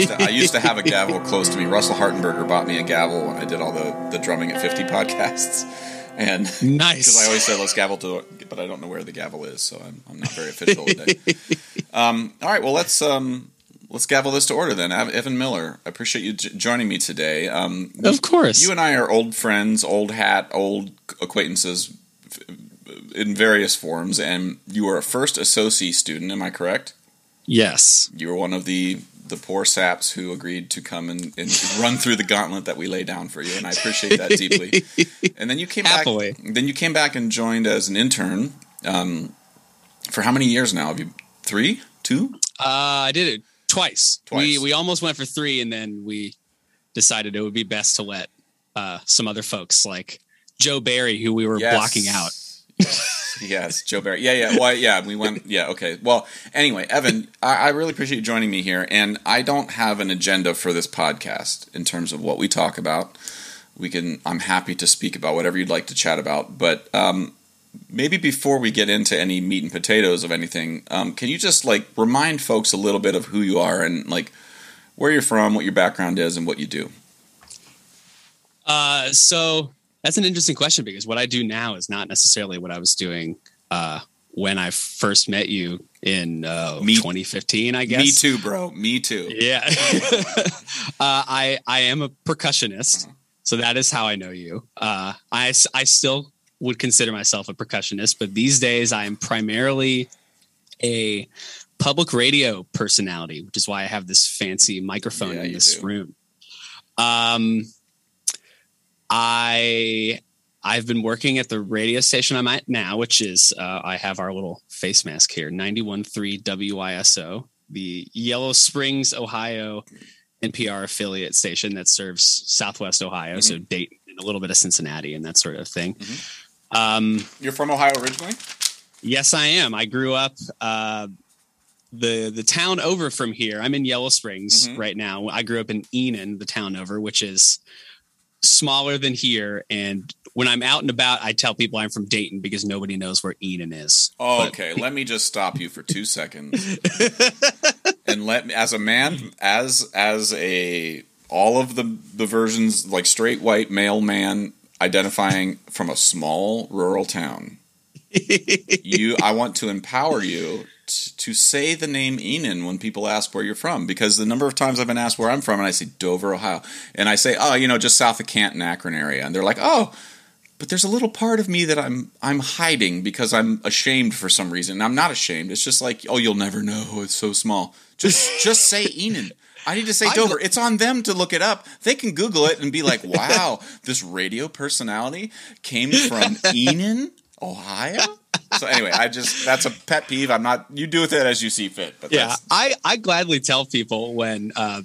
used, to, I used to have a gavel close to me. Russell Hartenberger bought me a gavel when I did all the, the drumming at 50 podcasts. And nice. Because I always said, let's gavel to but I don't know where the gavel is, so I'm, I'm not very official today. um, all right, well, let's um, let's gavel this to order then. Evan Miller, I appreciate you j- joining me today. Um, of course. You and I are old friends, old hat, old acquaintances in various forms, and you were a first associate student, am I correct? Yes. You were one of the the poor saps who agreed to come and, and run through the gauntlet that we lay down for you, and I appreciate that deeply. And then you came Happily. back. Then you came back and joined as an intern. Um, for how many years now? Have you three, two? Uh, I did it twice. Twice. We we almost went for three, and then we decided it would be best to let uh, some other folks like Joe Barry, who we were Yes. blocking out. Yes, Joe Barry. Yeah, yeah. Well, yeah, we went. Yeah, okay. Well, anyway, Evan, I, I really appreciate you joining me here, and I don't have an agenda for this podcast in terms of what we talk about. We can. I'm happy to speak about whatever you'd like to chat about, but um, maybe before we get into any meat and potatoes of anything, um, can you just like remind folks a little bit of who you are and like where you're from, what your background is, and what you do? Uh, so that's an interesting question because what I do now is not necessarily what I was doing uh, when I first met you in uh, Me- 2015. I guess. Me too, bro. Me too. Yeah. uh, I I am a percussionist, Uh-huh. so that is how I know you. Uh, I I still would consider myself a percussionist, but these days I am primarily a public radio personality, which is why I have this fancy microphone Yeah, in this do. room. Um, I I've been working at the radio station I'm at now, which is uh, I have our little face mask here, 91.3 WYSO, the Yellow Springs, Ohio NPR affiliate station that serves Southwest Ohio, so Dayton and a little bit of Cincinnati and that sort of thing. Um, You're from Ohio originally. Yes, I am. I grew up uh, the the town over from here. I'm in Yellow Springs Mhm. right now. I grew up in Enon, the town over, which is smaller than here. And when I'm out and about, I tell people I'm from Dayton because nobody knows where Enon is. Oh, okay, let me just stop you for two seconds, and let me, as a man, as as a all of the the versions like straight white male man identifying from a small rural town. you, I want to empower you to say the name Enon when people ask where you're from, because the number of times I've been asked where I'm from, and I say Dover, Ohio, and I say, oh, you know, just south of Canton, Akron area, and they're like, oh, but there's a little part of me that I'm I'm hiding because I'm ashamed for some reason. And I'm not ashamed. It's just like, oh, you'll never know. It's so small. Just just say Enon. I need to say Dover. It's on them to look it up. They can Google it and be like, wow, this radio personality came from Enon, Ohio. So anyway, I just that's a pet peeve. I'm not. You do with it as you see fit. But yeah, that's, I I gladly tell people when uh,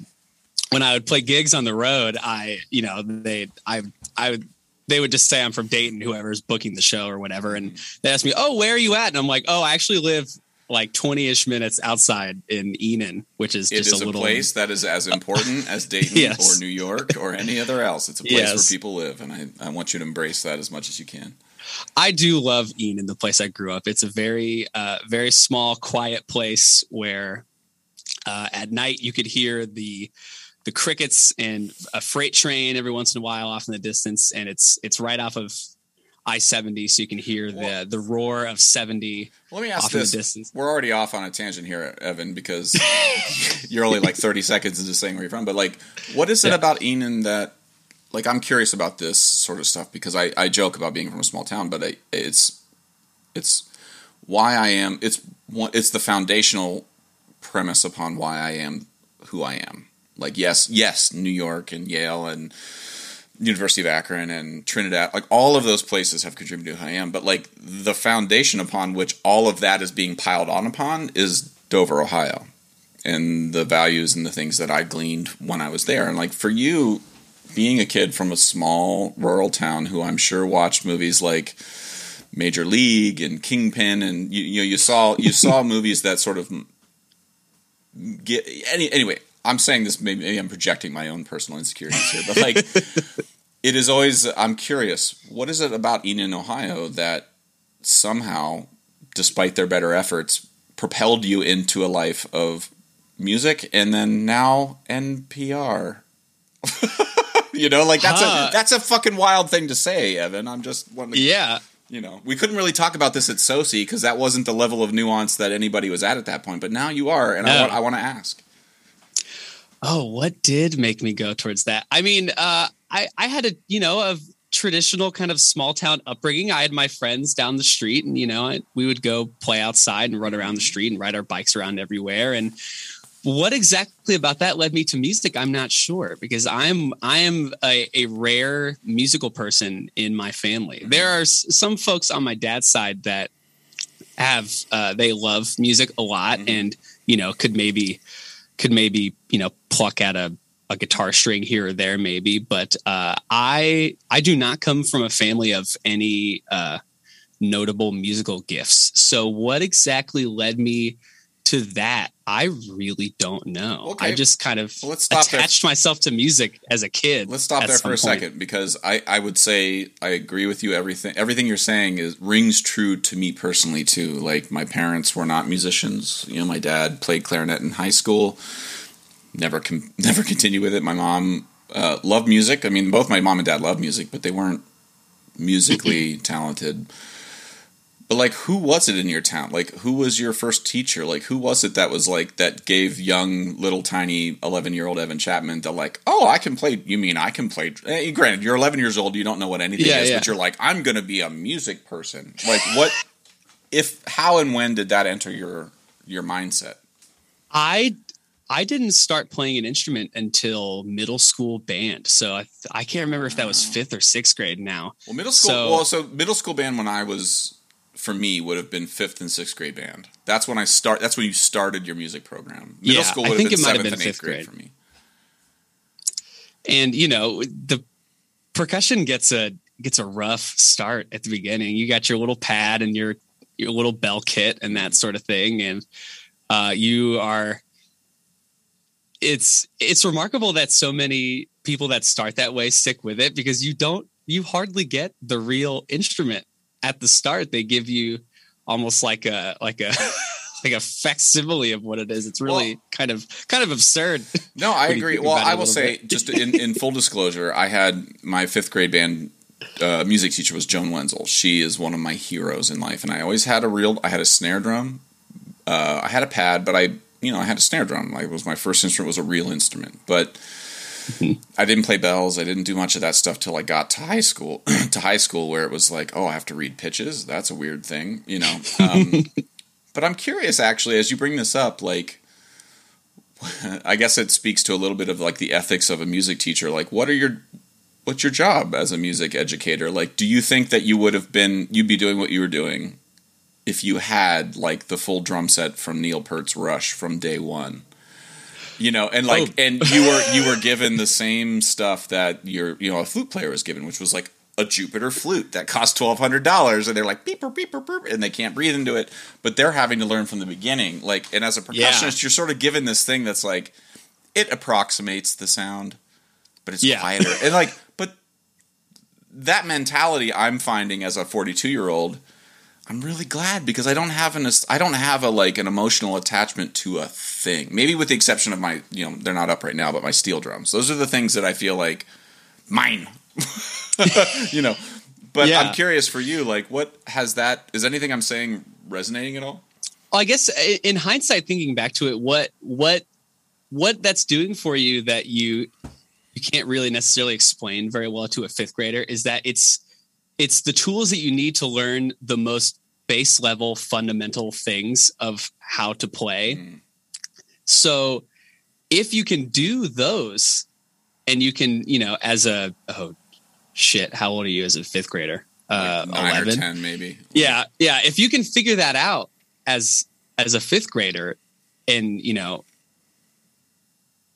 when I would play gigs on the road, I you know they I I would they would just say I'm from Dayton, whoever's booking the show or whatever, and they ask me, "Oh, where are you at?" And I'm like, "Oh, I actually live like 20 ish minutes outside in Enon, which is it just is a a little place that is as important as Dayton Yes. or New York or any other else. It's a place Yes. where people live, and I, I want you to embrace that as much as you can. I do love Enon, the place I grew up. It's a very, uh, very small, quiet place where uh, at night you could hear the the crickets and a freight train every once in a while off in the distance, and it's it's right off of I seventy, so you can hear the the roar of seventy Let me ask off in the this. distance. We're already off on a tangent here, Evan, because you're only like 30 seconds into saying where you're from. But like, what is it Yeah. about Enon that, like, I'm curious about this sort of stuff because I, I joke about being from a small town, but I, it's it's why I am. It's it's the foundational premise upon why I am who I am. Like, yes, yes, New York and Yale and University of Akron and Trinidad, like all of those places have contributed to who I am. But like the foundation upon which all of that is being piled on upon is Dover, Ohio, and the values and the things that I gleaned when I was there. And like for you, being a kid from a small rural town who I'm sure watched movies like Major League and Kingpin, and you, you know you saw you saw movies that sort of get any anyway. I'm saying this maybe, maybe I'm projecting my own personal insecurities here, but like it is always I'm curious. What is it about Enon, Ohio, that somehow, despite their better efforts, propelled you into a life of music and then now NPR. you know, like that's Huh. a that's a fucking wild thing to say, Evan. I'm just wanting to, Yeah. you know, we couldn't really talk about this at SoSI because that wasn't the level of nuance that anybody was at at that point. But now you are, and I No. want I want to ask. Oh, what did make me go towards that? I mean, uh, I I had a you know a traditional kind of small town upbringing. I had my friends down the street, and you know I, we would go play outside and run around the street and ride our bikes around everywhere. And what exactly about that led me to music? I'm not sure because I'm I am a, a rare musical person in my family. There are s- some folks on my dad's side that have uh, they love music a lot Mhm. and you know could maybe could maybe you know pluck at a, a guitar string here or there maybe but uh, i i do not come from a family of any uh, notable musical gifts so what exactly led me to that i really don't know Okay. i just kind of Well, stop there. attached myself to music as a kid Let's stop there for a point. second because I, I would say I agree with you. Everything everything you're saying is rings true to me personally too. Like my parents were not musicians. You know, my dad played clarinet in high school. Never com- never continued with it. My mom uh, loved music. I mean, both my mom and dad loved music, but they weren't musically talented. But like, who was it in your town? Like, who was your first teacher? Like, who was it that was like that gave young little tiny eleven year old Evan Chapman the like, oh, I can play. You mean I can play? Eh, granted, you're eleven years old. You don't know what anything Yeah, is, yeah. but you're like, I'm gonna be a music person. Like, what? If how and when did that enter your your mindset? I I didn't start playing an instrument until middle school band. So I I can't remember if that was fifth or sixth grade now. Well, middle school. So- well, so middle school band when I was for me would have been fifth and sixth grade band. That's when I start. That's when you started your music program. Middle Yeah, school I think have it been might have been fifth grade grade. for me. And you know, the percussion gets a gets a rough start at the beginning. You got your little pad and your your little bell kit and that sort of thing and uh you are it's it's remarkable that so many people that start that way stick with it because you don't you hardly get the real instrument at the start they give you almost like a like a like a facsimile of what it is it's really Well- kind of kind of absurd No, I What do you agree. Well, I will say, bit? just in, in full disclosure, I had my fifth grade band uh, music teacher was Joan Wenzel. She is one of my heroes in life, and I always had a real. I had a snare drum. Uh, I had a pad, but I, you know, I had a snare drum. Like, it was my first instrument was a real instrument, but. I didn't play bells. I didn't do much of that stuff till I got to high school. to high school, where it was like, oh, I have to read pitches. That's a weird thing, you know. Um, but I'm curious, actually, as you bring this up, like, I guess it speaks to a little bit of like the ethics of a music teacher. Like, what are your what's your job as a music educator? Like, do you think that you would have been you'd be doing what you were doing if you had like the full drum set from Neil Peart's Rush from day one? You know, and like, Oh. and you were you were given the same stuff that your you know a flute player was given, which was like a Jupiter flute that cost twelve hundred dollars, and they're like beep beep beep and they can't breathe into it, but they're having to learn from the beginning. Like, and as a Yeah. percussionist, you're sort of given this thing that's like it approximates the sound, but it's Yeah. quieter, and like, but that mentality I'm finding as a 42 year old. I'm really glad because I don't have an I don't have a like an emotional attachment to a thing. Maybe with the exception of my you know they're not up right now, but my steel drums. Those are the things that I feel like mine. you know. But Yeah. I'm curious for you, like what has that is anything I'm saying resonating at all? Well, I guess in hindsight, thinking back to it, what what what that's doing for you that you you can't really necessarily explain very well to a fifth grader is that it's it's the tools that you need to learn the most base level fundamental things of how to play. Mm. So if you can do those and you can, you know, as a oh shit, how old are you as a fifth grader? Uh Like nine or 11 ten, maybe. yeah yeah if you can figure that out as as a fifth grader and you know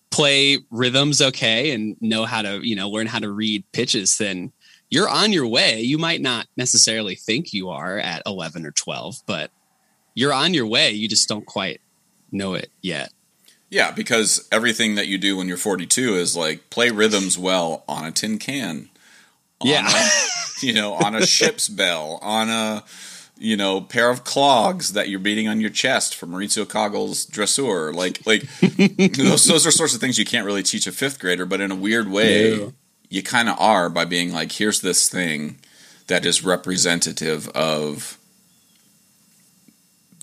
play rhythms okay and know how to you know learn how to read pitches then you're on your way you might not necessarily think you are at 11 or 12 but you're on your way you just don't quite know it yet Yeah, because everything that you do when you're 42 is like play rhythms well on a tin can. on Yeah. a- you know, on a ship's bell, on a you know pair of clogs that you're beating on your chest for Mauricio Kagel's dressur. Like like those those are sorts of things you can't really teach a fifth grader, but in a weird way, Yeah. You kind of are by being like, here's this thing that is representative of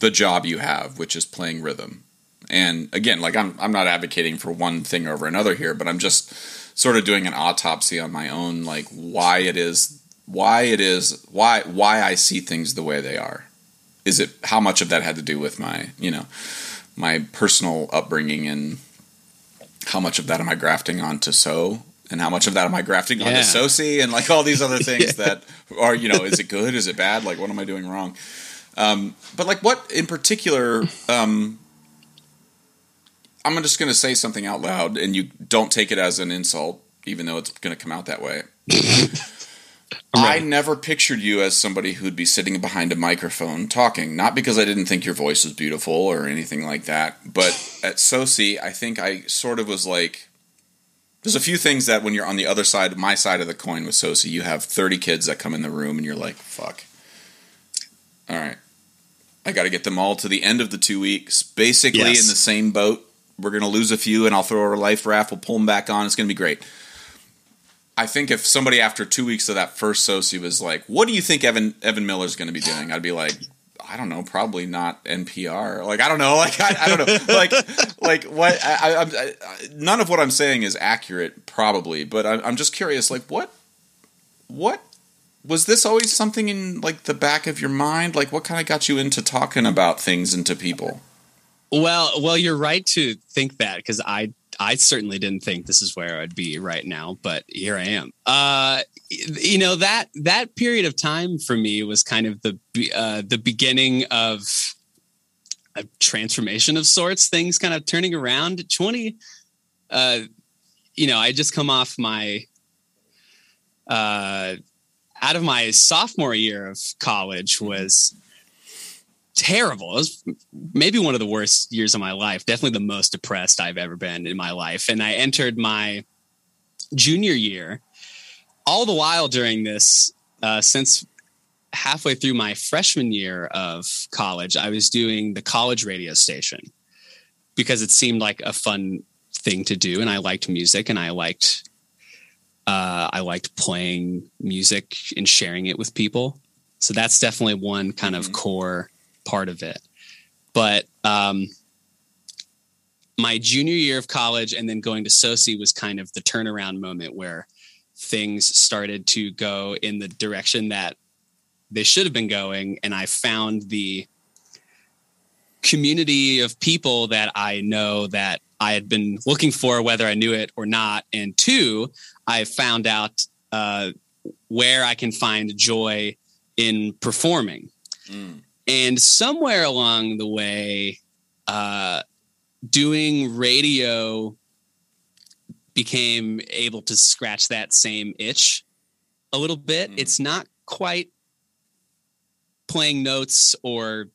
the job you have, which is playing rhythm. And again, like I'm I'm not advocating for one thing over another here, but I'm just sort of doing an autopsy on my own, like why it is why it is why why I see things the way they are. Is it how much of that had to do with my you know my personal upbringing and how much of that am I grafting onto so and how much of that am I grafting onto Yeah. SoSI and like all these other things that are you know is it good? Is it bad? Like what am I doing wrong? Um, but like what in particular um, I'm just going to say something out loud and you don't take it as an insult even though it's going to come out that way. I never pictured you as somebody who'd be sitting behind a microphone talking. Not because I didn't think your voice was beautiful or anything like that, but at SoSI, I think I sort of was like, there's a few things that when you're on the other side, my side of the coin with SoSI, you have 30 kids that come in the room and you're like, fuck. All right. I got to get them all to the end of the two weeks, basically Yes. in the same boat. We're going to lose a few and I'll throw a life raft. We'll pull them back on. It's going to be great. I think if somebody after two weeks of that first SoSI was like, "What do you think Evan Evan Miller's going to be doing?" I'd be like, "I don't know, probably not NPR." Like I don't know, like I, I don't know, like like what? I, I, I, none of what I'm saying is accurate, probably, but I, I'm just curious, like what what was this always something in like the back of your mind? Like what kind of got you into talking about things and to people? Well, well, you're right to think that because I I certainly didn't think this is where I'd be right now, but here I am. Uh, you know that that period of time for me was kind of the uh, the beginning of a transformation of sorts. Things kind of turning around. Twenty, uh, you know, I just come off my uh, out of my sophomore year of college was terrible. It was maybe one of the worst years of my life. Definitely the most depressed I've ever been in my life. And I entered my junior year. All the while during this, uh, since halfway through my freshman year of college, I was doing the college radio station because it seemed like a fun thing to do, and I liked music, and I liked uh, I liked playing music and sharing it with people. So that's definitely one kind of Mhm. core part of it. But um, my junior year of college and then going to SoSI was kind of the turnaround moment where things started to go in the direction that they should have been going. And I found the community of people that I know that I had been looking for, whether I knew it or not. And two, I found out uh, where I can find joy in performing. Mm. And somewhere along the way, uh, doing radio became able to scratch that same itch a little bit. Mm. It's not quite playing notes or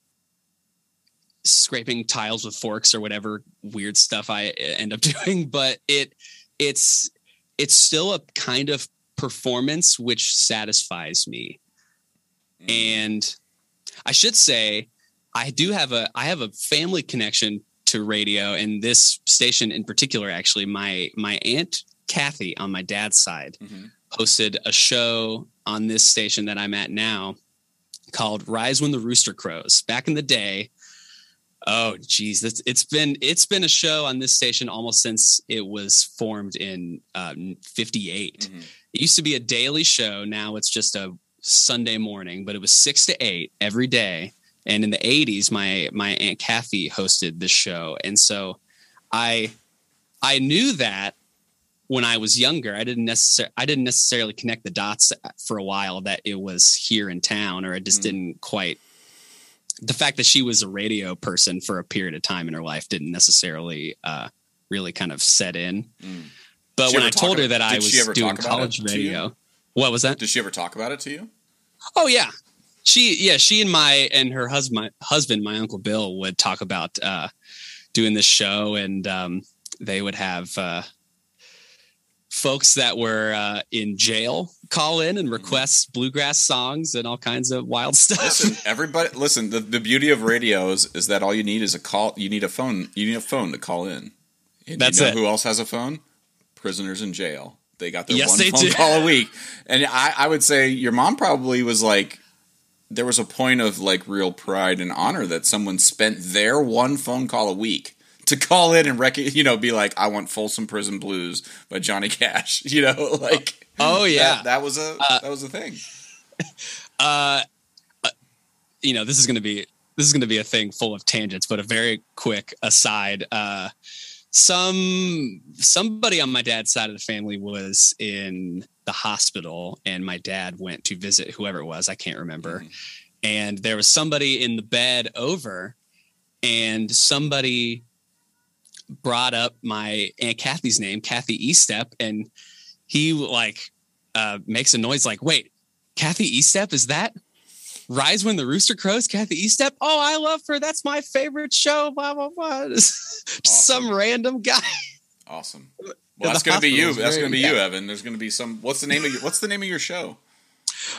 scraping tiles with forks or whatever weird stuff I end up doing, but it it's it's still a kind of performance which satisfies me. Mm. And I should say I do have a I have a family connection to radio and this station in particular actually my my aunt Kathy on my dad's side Mhm. hosted a show on this station that I'm at now called Rise When the Rooster Crows. Back in the day, oh geez, it's, it's been it's been a show on this station almost since it was formed in um, '58. Mhm. It used to be a daily show. Now it's just a Sunday morning, but it was six to eight every day. And in the '80s, my my aunt Kathy hosted this show, and so I I knew that when I was younger. I didn't necessarily I didn't necessarily connect the dots for a while that it was here in town, or I just Mm. didn't quite. The fact that she was a radio person for a period of time in her life didn't necessarily uh, really kind of set in. Mm. But she when I told her that I was doing college radio, what was that? Did she ever talk about it to you? Oh yeah, she yeah she and my and her husband my husband my uncle Bill would talk about uh, doing this show and um, they would have uh, folks that were uh, in jail call in and Mm-hmm. request bluegrass songs and all kinds of wild stuff. Listen, everybody, listen. The, the beauty of radio is, is that all you need is a call. You need a phone. You need a phone to call in. And That's you know it. Who else has a phone? Prisoners in jail. They got their Yes, one phone do. call a week. And I, I would say your mom probably was like, there was a point of like real pride and honor that someone spent their one phone call a week to call in and rec- you know be like, I want Folsom Prison Blues by Johnny Cash. You know, like oh yeah, that, that was a Uh, that was a thing. uh, uh, you know, this is going to be this is going to be a thing full of tangents, but a very quick aside. Uh, some somebody on my dad's side of the family was in the hospital, and my dad went to visit whoever it was. I can't remember. Mhm. And there was somebody in the bed over, and somebody brought up my aunt Kathy's name, Kathy Eastep, and he like uh, makes a noise like, "Wait, Kathy Eastep is that?" Rise when the rooster crows, Kathy Eastep. Oh, I love her. That's my favorite show. Blah blah blah. Just Some random guy. Awesome. Well, that's going to be you. That's going to be you, Evan. There's going to be some. What's the name of your What's the name of your show?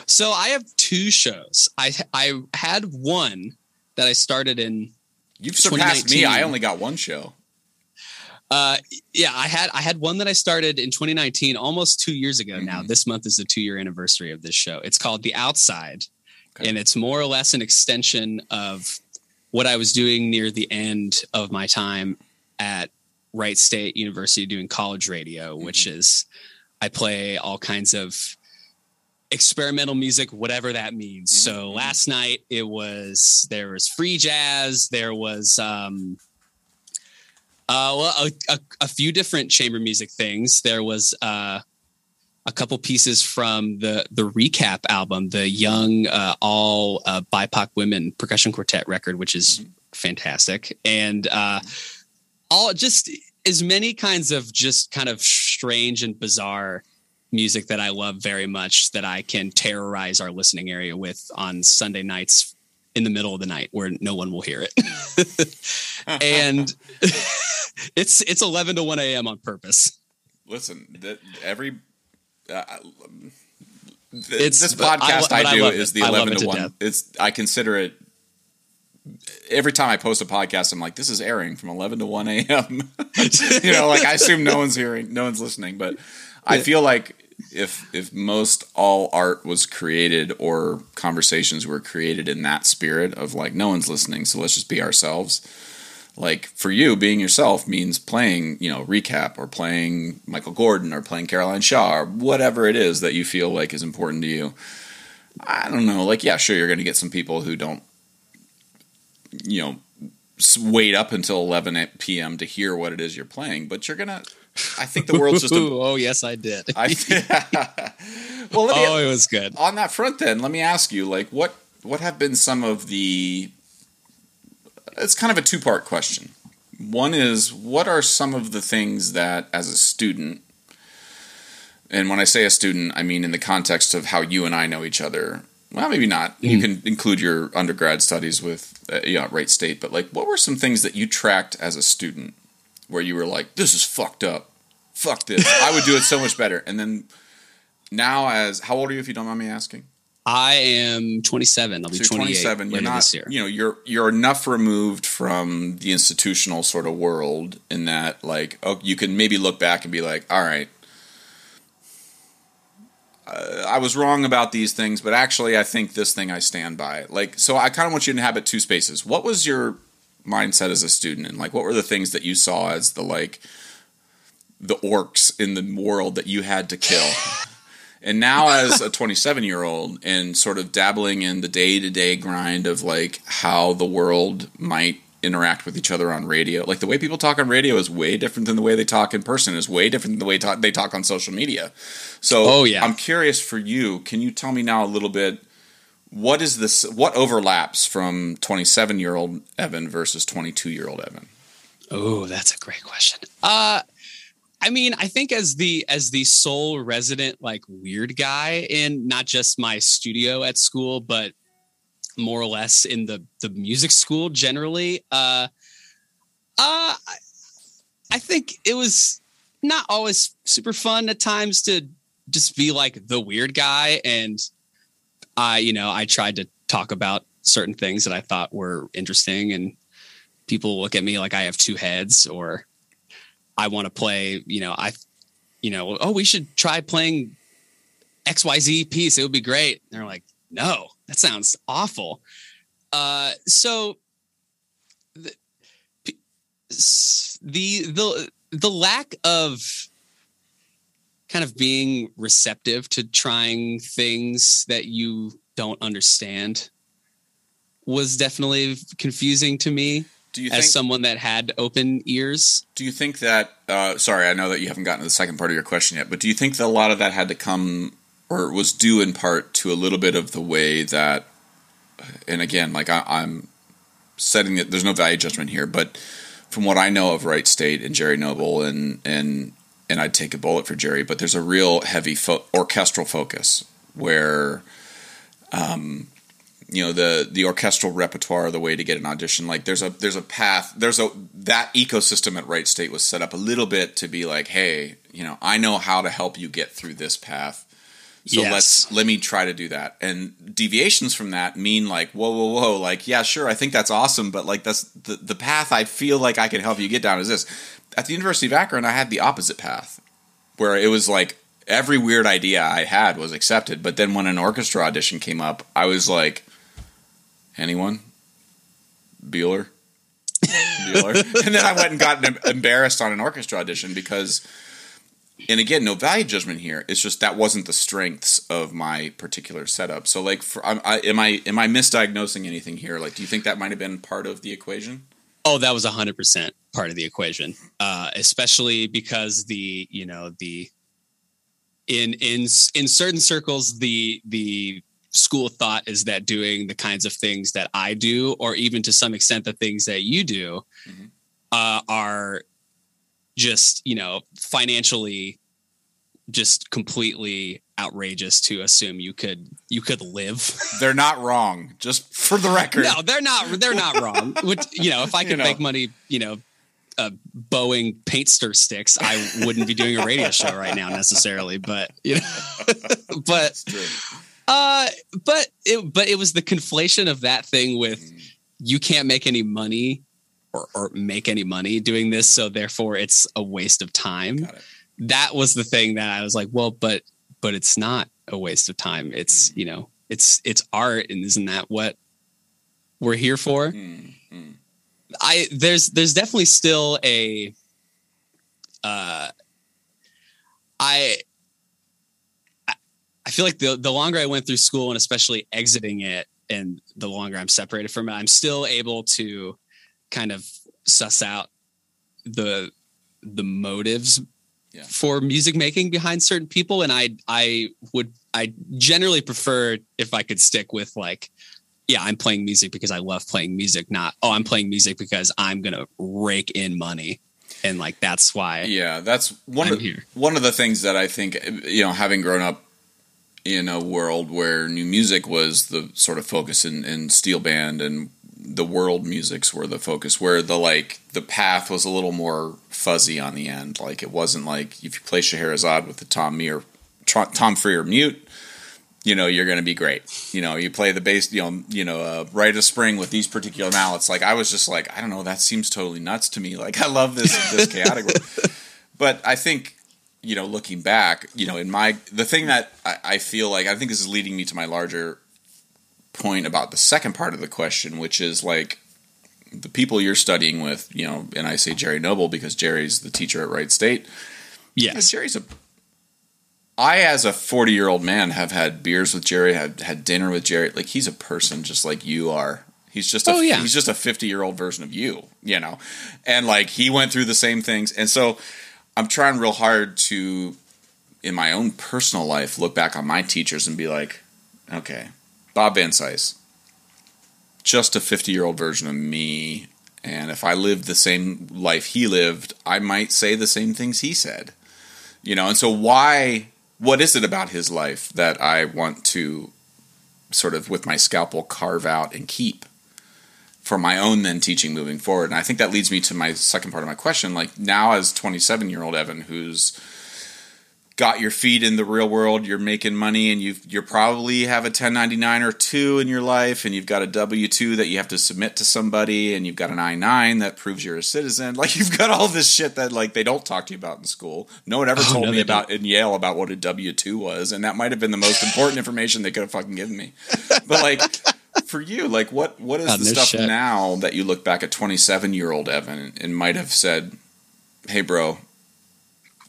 So I have two shows. I I had one that I started in. You've surpassed me. I only got one show. Uh, yeah, I had I had one that I started in 2019, almost two years ago. Now Mhm. this month is the two year anniversary of this show. It's called The Outside, Okay. and it's more or less an extension of what I was doing near the end of my time at Wright State University doing college radio, which is I play all kinds of experimental music, whatever that means. So Mhm. last night it was there was free jazz, there was um uh well a, a, a few different chamber music things. There was uh a couple pieces from the the recap album, the young uh, all uh, BIPOC women percussion quartet record, which is fantastic, and uh, all just as many kinds of just kind of strange and bizarre music that I love very much that I can terrorize our listening area with on Sunday nights in the middle of the night where no one will hear it. and it's it's 11 to 1 a.m. on purpose. Listen, every uh, It's- this podcast I, I do love is it. the eleven to to one. death. It's I consider it. Every time I post a podcast, I'm like, "This is airing from 11 to 1 a.m." you know, like I assume no one's hearing, no one's listening, but I feel like if if most all art was created or conversations were created in that spirit of like no one's listening, so let's just be ourselves. Like for you, being yourself means playing, you know, recap or playing Michael Gordon or playing Caroline Shaw or whatever it is that you feel like is important to you. I don't know. Like, yeah, sure, you're going to get some people who don't, you know, wait up until 11 p.m. to hear what it is you're playing, but you're going to, I think the world's just a, oh yes, I did. I, well, me, oh, it was good. on that front then let me ask you like what what have been some of the it's kind of a two part question. One is what are some of the things that as a student and when i say a student i mean in the context of how you and i know each other well maybe not. You can include your undergrad studies with uh, yeah Wright state but like what were some things that you tracked as a student where you were like this is fucked up. Fuck this. I would do it so much better. And then now as how old are you if you don't mind me asking I am 27. I'll be so you're 28 27 you're not this year. you know you're you're enough removed from the institutional sort of world in that like oh you can maybe look back and be like all right uh, I was wrong about these things but actually I think this thing I stand by. Like so I kind of want you to inhabit two spaces. What was your mindset as a student? And like what were the things that you saw as the like the orcs in the world that you had to kill and now as a 27 year old and sort of dabbling in the day-to-day grind of like how the world might interact with each other on radio like the way people talk on radio is way different than the way they talk in person is way different than the way talk, they talk on social media so Oh, yeah. i'm curious for you can you tell me now a little bit what is this what overlaps from 27 year old evan versus 22 year old evan Oh, that's a great question. Uh I mean, I think as the as the sole resident like weird guy in not just my studio at school, but more or less in the the music school generally, uh uh I- think it was not always super fun at times to just be like the weird guy. And I, you know, I tried to talk about certain things that I thought were interesting and people look at me like I have two heads or I want to play, you know, I, you know, oh, we should try playing XYZ piece. It would be great. And they're like, no, that sounds awful. Uh, so the, the, the, the lack of kind of being receptive to trying things that you don't understand was definitely confusing to me do you as think, someone that had open ears. Do you think that? Uh, sorry, I know that you haven't gotten to the second part of your question yet, but do you think that a lot of that had to come or was due in part to a little bit of the way that? And again, like I, I'm setting it. There's no value judgment here, but from what I know of Wright State and Jerry Noble and and and I'd take a bullet for Jerry, but there's a real heavy fo- orchestral focus where um, you know the the orchestral repertoire the way to get an audition like there's a there's a path there's a that ecosystem at Wright State was set up a little bit to be like hey you know I know how to help you get through this path so Yes. let's let me try to do that and deviations from that mean like whoa whoa whoa like yeah sure I think that's awesome but like that's the the path I feel like I can help you get down is this at the University of Akron I had the opposite path where it was like every weird idea I had was accepted. But then when an orchestra audition came up, I was like, anyone? Bueller? Bueller? and then I went and got em- embarrassed on an orchestra audition because, and again, no value judgment here. It's just that wasn't the strengths of my particular setup. So, like, for, I'm, I, am I am I misdiagnosing anything here? Like, do you think that might have been part of the equation? Oh, that was hundred percent part of the equation, uh, especially because the you know the in in in certain circles the the school of thought is that doing the kinds of things that I do, or even to some extent the things that you do, Mhm. uh, are just you know financially just completely outrageous to assume you could you could live They're not wrong. Just for the record. no, they're not. They're not wrong. Which you know, if I could know. make money, you know, uh, bowing paint stir sticks, I wouldn't be doing a radio show right now necessarily. But you know, but. Uh, but it but it was the conflation of that thing with Mm. you can't make any money or, or make any money doing this, so therefore it's a waste of time. That was the thing that I was like, well, but but it's not a waste of time. It's you know, it's it's art, and isn't that what we're here for? Mm, mm. I there's there's definitely still a uh I I- feel like the the longer I went through school and especially exiting it and the longer I'm separated from it, I'm still able to kind of suss out the the motives Yeah. for music making behind certain people and I I would I generally prefer if I could stick with like yeah, I'm playing music because I love playing music, not oh, I'm playing music because I'm gonna rake in money, and like that's why Yeah, that's one I'm of here. one of the things that I think you know, having grown up in a world where new music was the sort of focus in, in steel band and the world musics were the focus where the like the path was a little more fuzzy on the end. Like it wasn't like if you play Scheherazade with the Tom Meir Tr- Tom Freer mute you know you're going to be great. You know you play the bass you know you know uh, Rite of Spring with these particular mallets. Like I was just like I don't know that seems totally nuts to me. Like I love this this category but I think you know looking back you know in my the thing that I, I feel like I think this is leading me to my larger point about the second part of the question which is like the people you're studying with you know and I say Jerry Noble because Jerry's the teacher at Wright State yeah, yes, Jerry's a. I, as a forty-year-old man, have had beers with Jerry, had had dinner with Jerry. Like he's a person just like you are. He's just a, Oh, yeah. he's just a fifty-year-old version of you, you know. And like he went through the same things, and so I'm trying real hard to, in my own personal life, look back on my teachers and be like, okay, Bob Van Sice, just a fifty-year-old version of me. And if I lived the same life he lived, I might say the same things he said you know and so why what is it about his life that i want to sort of with my scalpel carve out and keep for my own then teaching moving forward. And I think that leads me to my second part of my question. Like now, as 27 year old Evan, who's got your feet in the real world, you're making money, and you you probably have a 1099 or two in your life, and you've got a W two that you have to submit to somebody, and you've got an I nine that proves you're a citizen. Like you've got all this shit that like they don't talk to you about in school. No one ever oh, told no, me about don't. in Yale about what a W two was, and that might have been the most important information they could have fucking given me. But like for you, like what what is God, the stuff shit. now that you look back at 27 year old Evan and might have said, "Hey, bro,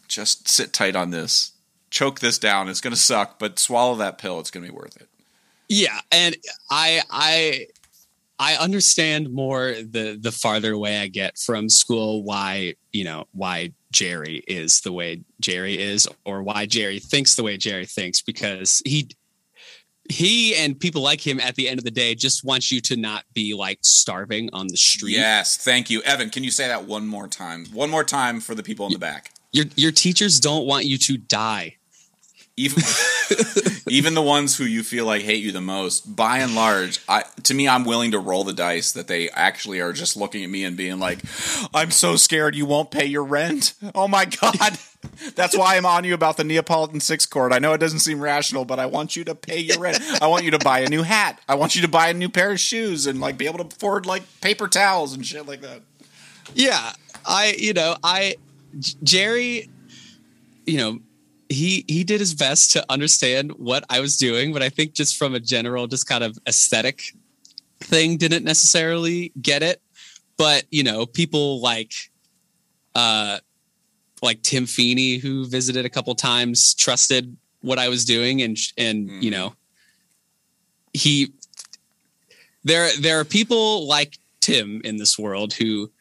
just sit tight on this, choke this down. It's going to suck, but swallow that pill. It's going to be worth it." Yeah, and I I I understand more the the farther away I get from school why you know why Jerry is the way Jerry is or why Jerry thinks the way Jerry thinks because he he and people like him at the end of the day just want you to not be like starving on the street. Yes, thank you. Evan, can you say that one more time? One more time for the people in the back. Your your teachers don't want you to die. Even even the ones who you feel like hate you the most, by and large, I to me I'm willing to roll the dice that they actually are just looking at me and being like, "I'm so scared you won't pay your rent." Oh my god. That's why I'm on you about the Neapolitan six chord. I know it doesn't seem rational, but I want you to pay your rent. I want you to buy a new hat. I want you to buy a new pair of shoes and like be able to afford like paper towels and shit like that. Yeah, I you know I Jerry, you know he he did his best to understand what I was doing, but I think just from a general, just kind of aesthetic thing, didn't necessarily get it. But you know, people like uh like Tim Feeney, who visited a couple times, trusted what I was doing, and and mm. you mm-hmm. know, he there there are people like Tim in this world who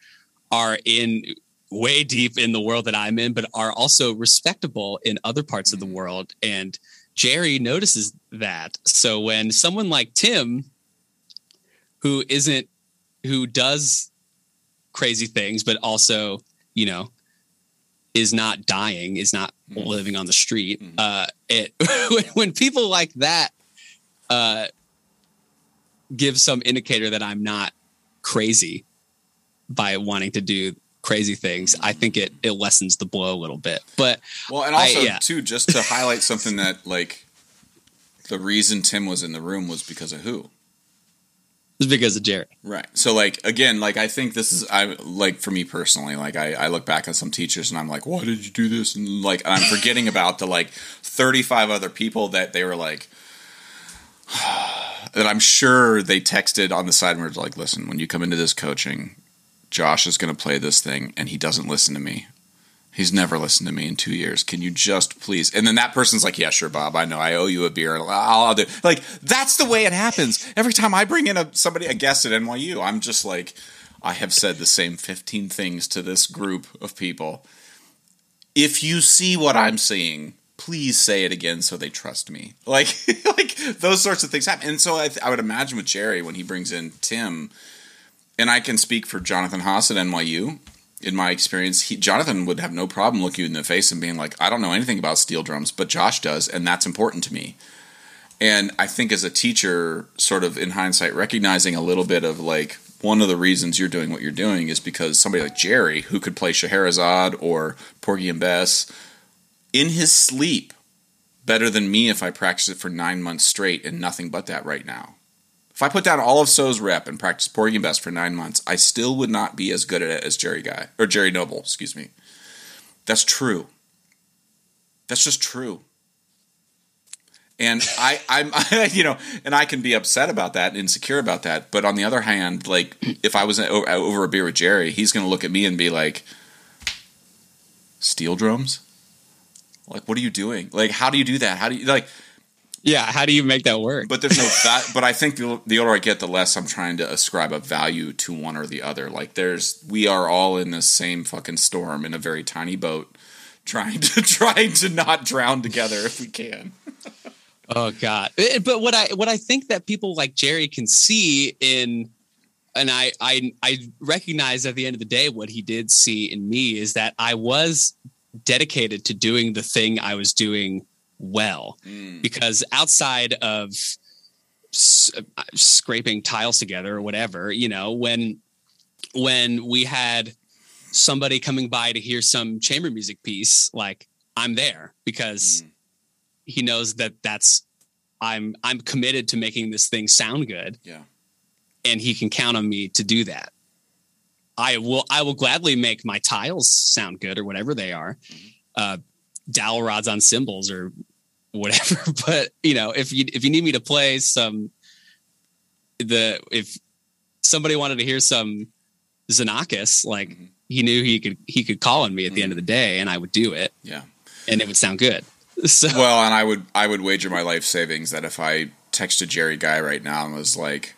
are in way deep in the world that I'm in, but are also respectable in other parts of the mm-hmm. world. And Jerry notices that. So when someone like Tim, who isn't who does crazy things, but also, you know, is not dying, is not mm. living on the street. Mm. Uh, it when people like that uh, give some indicator that I'm not crazy by wanting to do crazy things, I think it it lessens the blow a little bit. But well, and also I, yeah. too, just to highlight something that like the reason Tim was in the room was because of who was because of Jerry. Right. So like again, like I think this is I like for me personally, like I, I look back at some teachers and I'm like, why did you do this? And like I'm forgetting about the like 35 other people that they were like that I'm sure they texted on the side and were like, listen, when you come into this coaching, Josh is going to play this thing and he doesn't listen to me. He's never listened to me in two years. Can you just please? And then that person's like, "Yeah, sure, Bob. I know. I owe you a beer. I'll, I'll do." Like that's the way it happens. Every time I bring in a somebody a guest at NYU, I'm just like, I have said the same 15 things to this group of people. If you see what I'm seeing, please say it again so they trust me. Like, like those sorts of things happen. And so I, I would imagine with Jerry when he brings in Tim, and I can speak for Jonathan Haas at NYU in my experience, he, Jonathan would have no problem looking you in the face and being like, I don't know anything about steel drums, but Josh does, and that's important to me. And I think as a teacher, sort of in hindsight, recognizing a little bit of like, one of the reasons you're doing what you're doing is because somebody like Jerry, who could play Scheherazade or Porgy and Bess in his sleep better than me if I practice it for nine months straight and nothing but that right now. I put down all of So's rep and practice Porgy and Bess for nine months, I still would not be as good at it as Jerry Guy or Jerry Noble, excuse me. That's true. That's just true. And I, I'm, I, you know, and I can be upset about that, and insecure about that. But on the other hand, like if I was over a beer with Jerry, he's going to look at me and be like, "Steel drums? Like, what are you doing? Like, how do you do that? How do you like?" Yeah, how do you make that work? But there's no that. but I think the, the older I get, the less I'm trying to ascribe a value to one or the other. Like there's, we are all in the same fucking storm in a very tiny boat, trying to trying to not drown together if we can. oh God! Eh, but what I what I think that people like Jerry can see in and I, I I recognize at the end of the day what he did see in me is that I was dedicated to doing the thing I was doing well mm. because outside of s- scraping tiles together or whatever. You know, when when we had somebody coming by to hear some chamber music piece, like I'm there because Mm. he knows that that's I'm I'm committed to making this thing sound good Yeah. and he can count on me to do that. I will I will gladly make my tiles sound good or whatever they are. Uh dowel rods on cymbals or whatever. But you know, if you if you need me to play some the if somebody wanted to hear some Xenakis, like Mhm. he knew he could he could call on me at the end of the day and I would do it Yeah. and it would sound good. So Well, and I would I would wager my life savings that if I texted Jerry Guy right now and was like,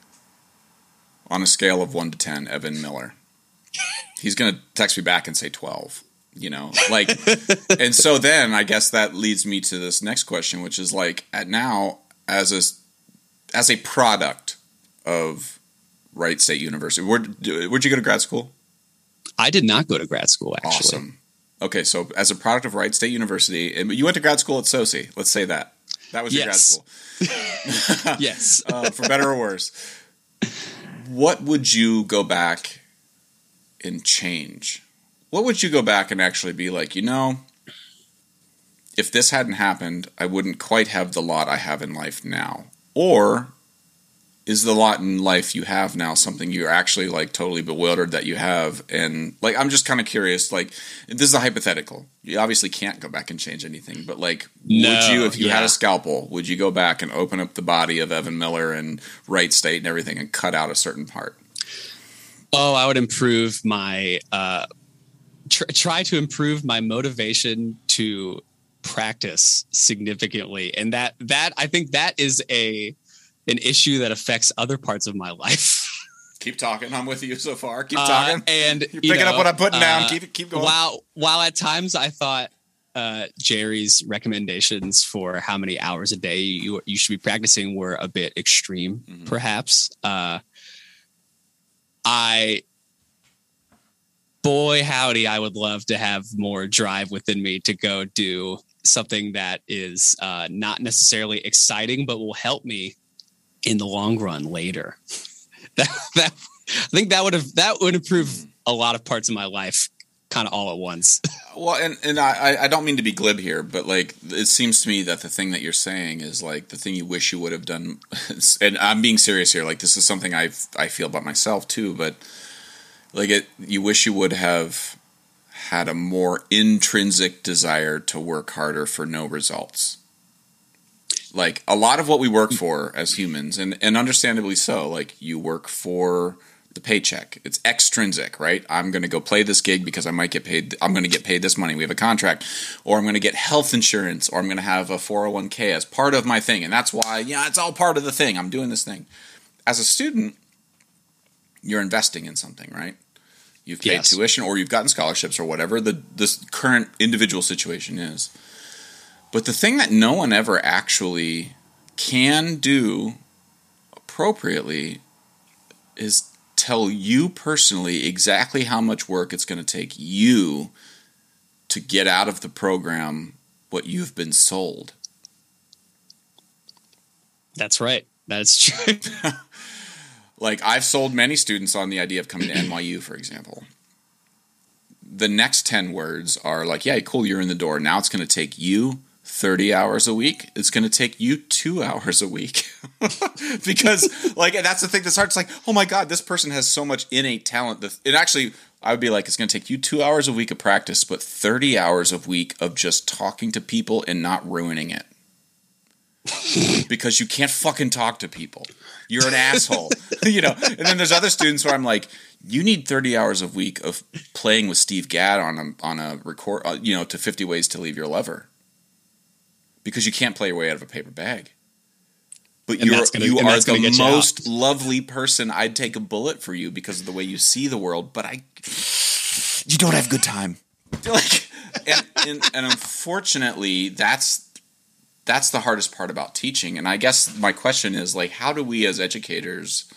on a scale of one to ten, Evan Miller, he's gonna text me back and say twelve. You know, like, and so then I guess that leads me to this next question, which is like, at now as a as a product of Wright State University, where where'd you go to grad school? I did not go to grad school actually. Awesome. Okay, so as a product of Wright State University, and you went to grad school at SoSI. Let's say that that was your grad school, Yes. uh, for better or worse. What would you go back and change? What would you go back and actually be like? You know, if this hadn't happened, I wouldn't quite have the lot I have in life now. Or is the lot in life you have now something you're actually like totally bewildered that you have and like i'm just kind of curious like this is a hypothetical you obviously can't go back and change anything but like No, would you if you had a scalpel would you go back and open up the body of evan miller and wright state and everything and cut out a certain part Oh, I would improve my uh, tr- try to improve my motivation to practice significantly, and that that I think that is a an issue that affects other parts of my life. keep talking i'm with you so far keep Uh, talking and you're you picking up what i'm putting down uh, keep keep going While while at times I thought uh, Jerry's recommendations for how many hours a day you you should be practicing were a bit extreme, Mhm. perhaps. Uh, I boy howdy, I would love to have more drive within me to go do something that is uh, not necessarily exciting, but will help me in the long run later. that that I think that would have that would improve a lot of parts of my life kind of all at once. Well, and and I I don't mean to be glib here, but like it seems to me that the thing that you're saying is like the thing you wish you would have done, and I'm being serious here. Like this is something I I feel about myself too, but like it, you wish you would have had a more intrinsic desire to work harder for no results. Like a lot of what we work for as humans, and and understandably so. Like you work for the paycheck. It's extrinsic, right? I'm going to go play this gig because I might get paid. I'm going to get paid this money. We have a contract, or I'm going to get health insurance, or I'm going to have a 401k as part of my thing, and that's why, yeah, it's all part of the thing. I'm doing this thing. As a student, you're investing in something, right? You've paid Yes. tuition, or you've gotten scholarships, or whatever the this current individual situation is. But the thing that no one ever actually can do appropriately is tell you personally exactly how much work it's going to take you to get out of the program what you've been sold. That's right. That's true. Like I've sold many students on the idea of coming to NYU, for example. The next 10 words are like, yeah, cool, you're in the door. Now it's going to take you 30 hours a week. It's going to take you two hours a week. because, like, that's the thing that's hard. It's like, oh my God, this person has so much innate talent. that It actually, I would be like, it's going to take you two hours a week of practice, but 30 hours a week of just talking to people and not ruining it. because you can't fucking talk to people. You're an asshole. you know, and then there's other students where I'm like, you need 30 hours a week of playing with Steve Gadd on a on a record, uh, you know, to 50 ways to leave your lover. Because you can't play your way out of a paper bag. But And you're gonna- you are the get you out. most lovely person. I'd take a bullet for you because of the way you see the world, but I you don't have good time. Like and, and, and unfortunately that's that's the hardest part about teaching. And i guess my question is like how do we as educators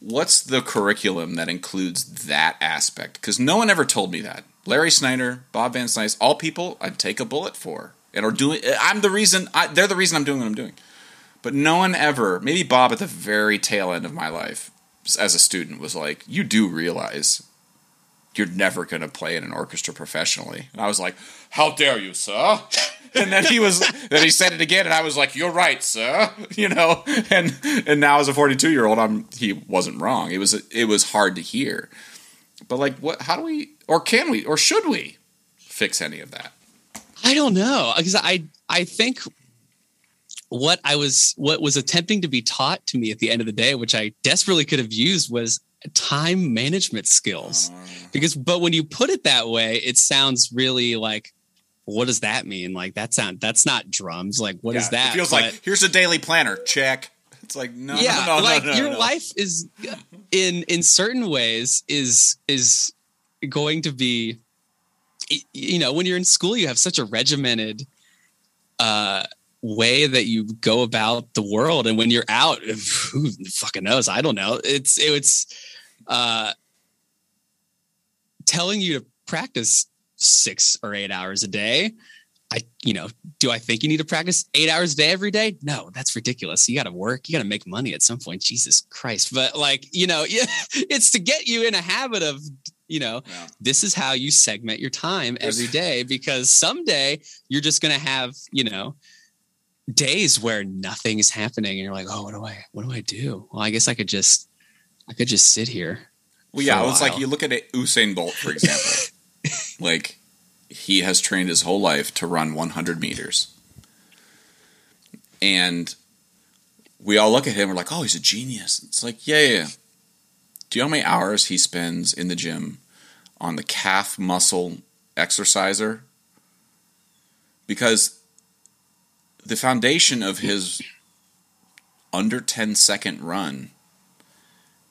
what's the curriculum that includes that aspect? Because no one ever told me that. Larry Snider bob van Sice, all people i'd take a bullet for. And are doing i'm the reason I, they're the reason i'm doing what i'm doing. But no one ever, maybe Bob at the very tail end of my life as a student was like, "You do realize you're never going to play in an orchestra professionally." And I was like, "How dare you, sir?" and then he was then he said it again and I was like, "You're right, sir." You know, and and now as a 42-year-old, I'm he wasn't wrong. It was it was hard to hear. But like what how do we or can we or should we fix any of that? I don't know because I I think what I was what was attempting to be taught to me at the end of the day, which I desperately could have used, was time management skills. Uh, because but when you put it that way, it sounds really like what does that mean? Like that sound that's not drums. Like what yeah, is that? It feels but, like here's a daily planner. Check. It's like no, yeah, no, no, like no, your life is in in certain ways is is going to be you know when you're in school you have such a regimented uh way that you go about the world and when you're out who fucking knows i don't know it's it's uh telling you to practice six or eight hours a day. I you know do i think you need to practice eight hours a day every day? No that's ridiculous. You got to work you got to make money at some point. Jesus christ. But like you know it's to get you in a habit of you know this is how you segment your time every day because someday you're just going to have you know days where nothing is happening and you're like, oh, what do I, what do I do? Well, I guess I could just, I could just sit here. Well, yeah, it's like you look at it, Usain Bolt, for example. like he has trained his whole life to run 100 meters, and we all look at him. We're like, oh, he's a genius. It's like, yeah, yeah. Do you know how many hours he spends in the gym on the calf muscle exerciser? Because the foundation of his under 10 second run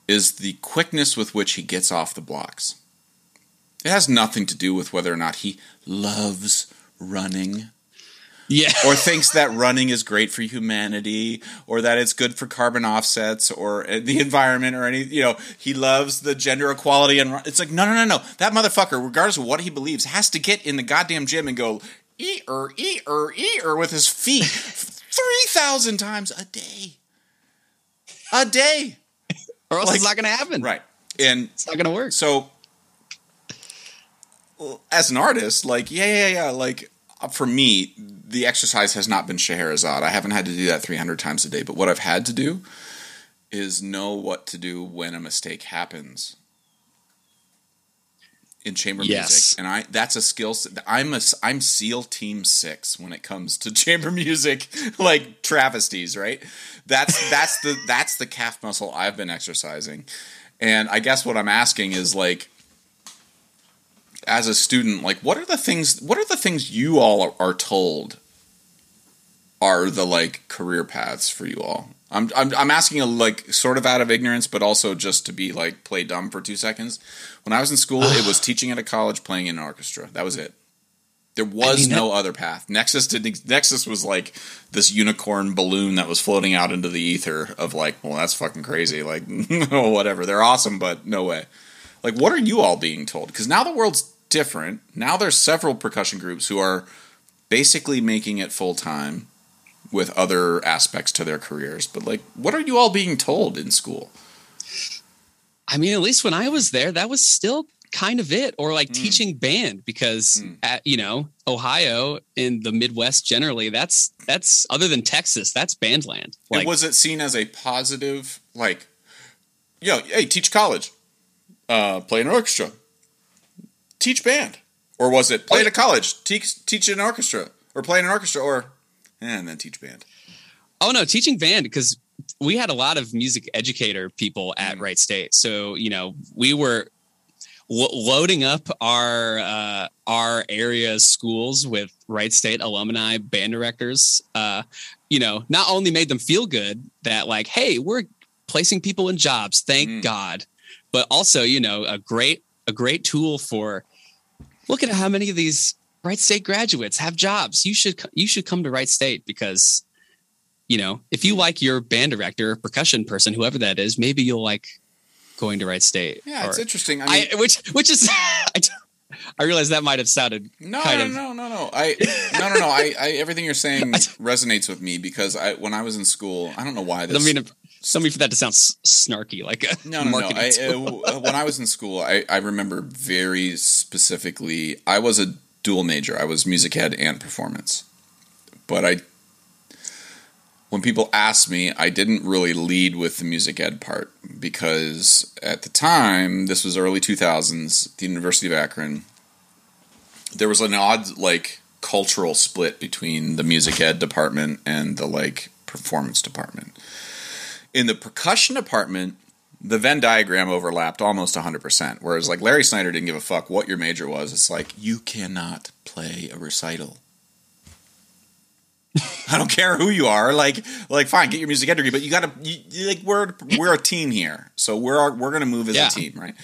is the quickness with which he gets off the blocks. It has nothing to do with whether or not he loves running. Yeah. or thinks that running is great for humanity or that it's good for carbon offsets or uh, the environment or any, you know, he loves the gender equality and it's like no no no no. That motherfucker regardless of what he believes has to get in the goddamn gym and go e-er, e-er, e-er with his feet 3,000 times a day. A day. or else like, it's not going to happen. Right. And it's not going to work. So, as an artist, like, yeah, yeah, yeah, like, uh, for me, the exercise has not been Scheherazade. I haven't had to do that 300 times a day, but what I've had to do is know what to do when a mistake happens in chamber yes. music, and I that's a skill. I'm a I'm SEAL Team Six when it comes to chamber music, like travesties. Right? That's that's the that's the calf muscle I've been exercising, and I guess what I'm asking is like, as a student, like what are the things? What are the things you all are, told are the like career paths for you all? I'm, I'm I'm asking a like sort of out of ignorance, but also just to be like play dumb for two seconds. When I was in school, it was teaching at a college, playing in an orchestra. That was it. There was I mean, no that- other path. Nexus did Nexus was like this unicorn balloon that was floating out into the ether of like, well, that's fucking crazy. Like, whatever. They're awesome, but no way. Like, what are you all being told? Because now the world's different. Now there's several percussion groups who are basically making it full time with other aspects to their careers. But like, what are you all being told in school? I mean, at least when I was there, that was still kind of it, or like mm. teaching band because mm. at you know Ohio in the Midwest generally, that's that's other than Texas, that's band land. Like, and was it seen as a positive, like, you know, hey, teach college, uh, play an orchestra, teach band, or was it play at a college, teach teach in an orchestra, or play in an orchestra, or and then teach band. Oh no, teaching band because we had a lot of music educator people at mm. Wright State. So you know we were loading up our uh, our area schools with Wright State alumni band directors. Uh, you know, not only made them feel good that like, hey, we're placing people in jobs, thank mm. God, but also you know a great a great tool for look at how many of these Wright State graduates have jobs. You should you should come to Wright State because you know if you like your band director, percussion person, whoever that is, maybe you'll like going to Wright State. Yeah, or, it's interesting. I mean, I, which which is I, I realize that might have sounded No, kind no, of no, no, no. I no, no, no. I, I everything you're saying resonates with me because I when I was in school, I don't know why this. don't mean don't for that to sound s- snarky, like a no, no, no. I, tool. uh, when I was in school, I, I remember very specifically. I was a dual major. I was music ed and performance, but I. When people asked me, I didn't really lead with the music ed part because at the time, this was early 2000s, the University of Akron, there was an odd like cultural split between the music ed department and the like performance department. In the percussion department, the Venn diagram overlapped almost 100%. Whereas, like, Larry Snider didn't give a fuck what your major was. It's like, you cannot play a recital. I don't care who you are. Like, like, fine, get your music ed degree, but you got to, you, you- like, we're we're a team here, so we're we're gonna move as Yeah. a team, right?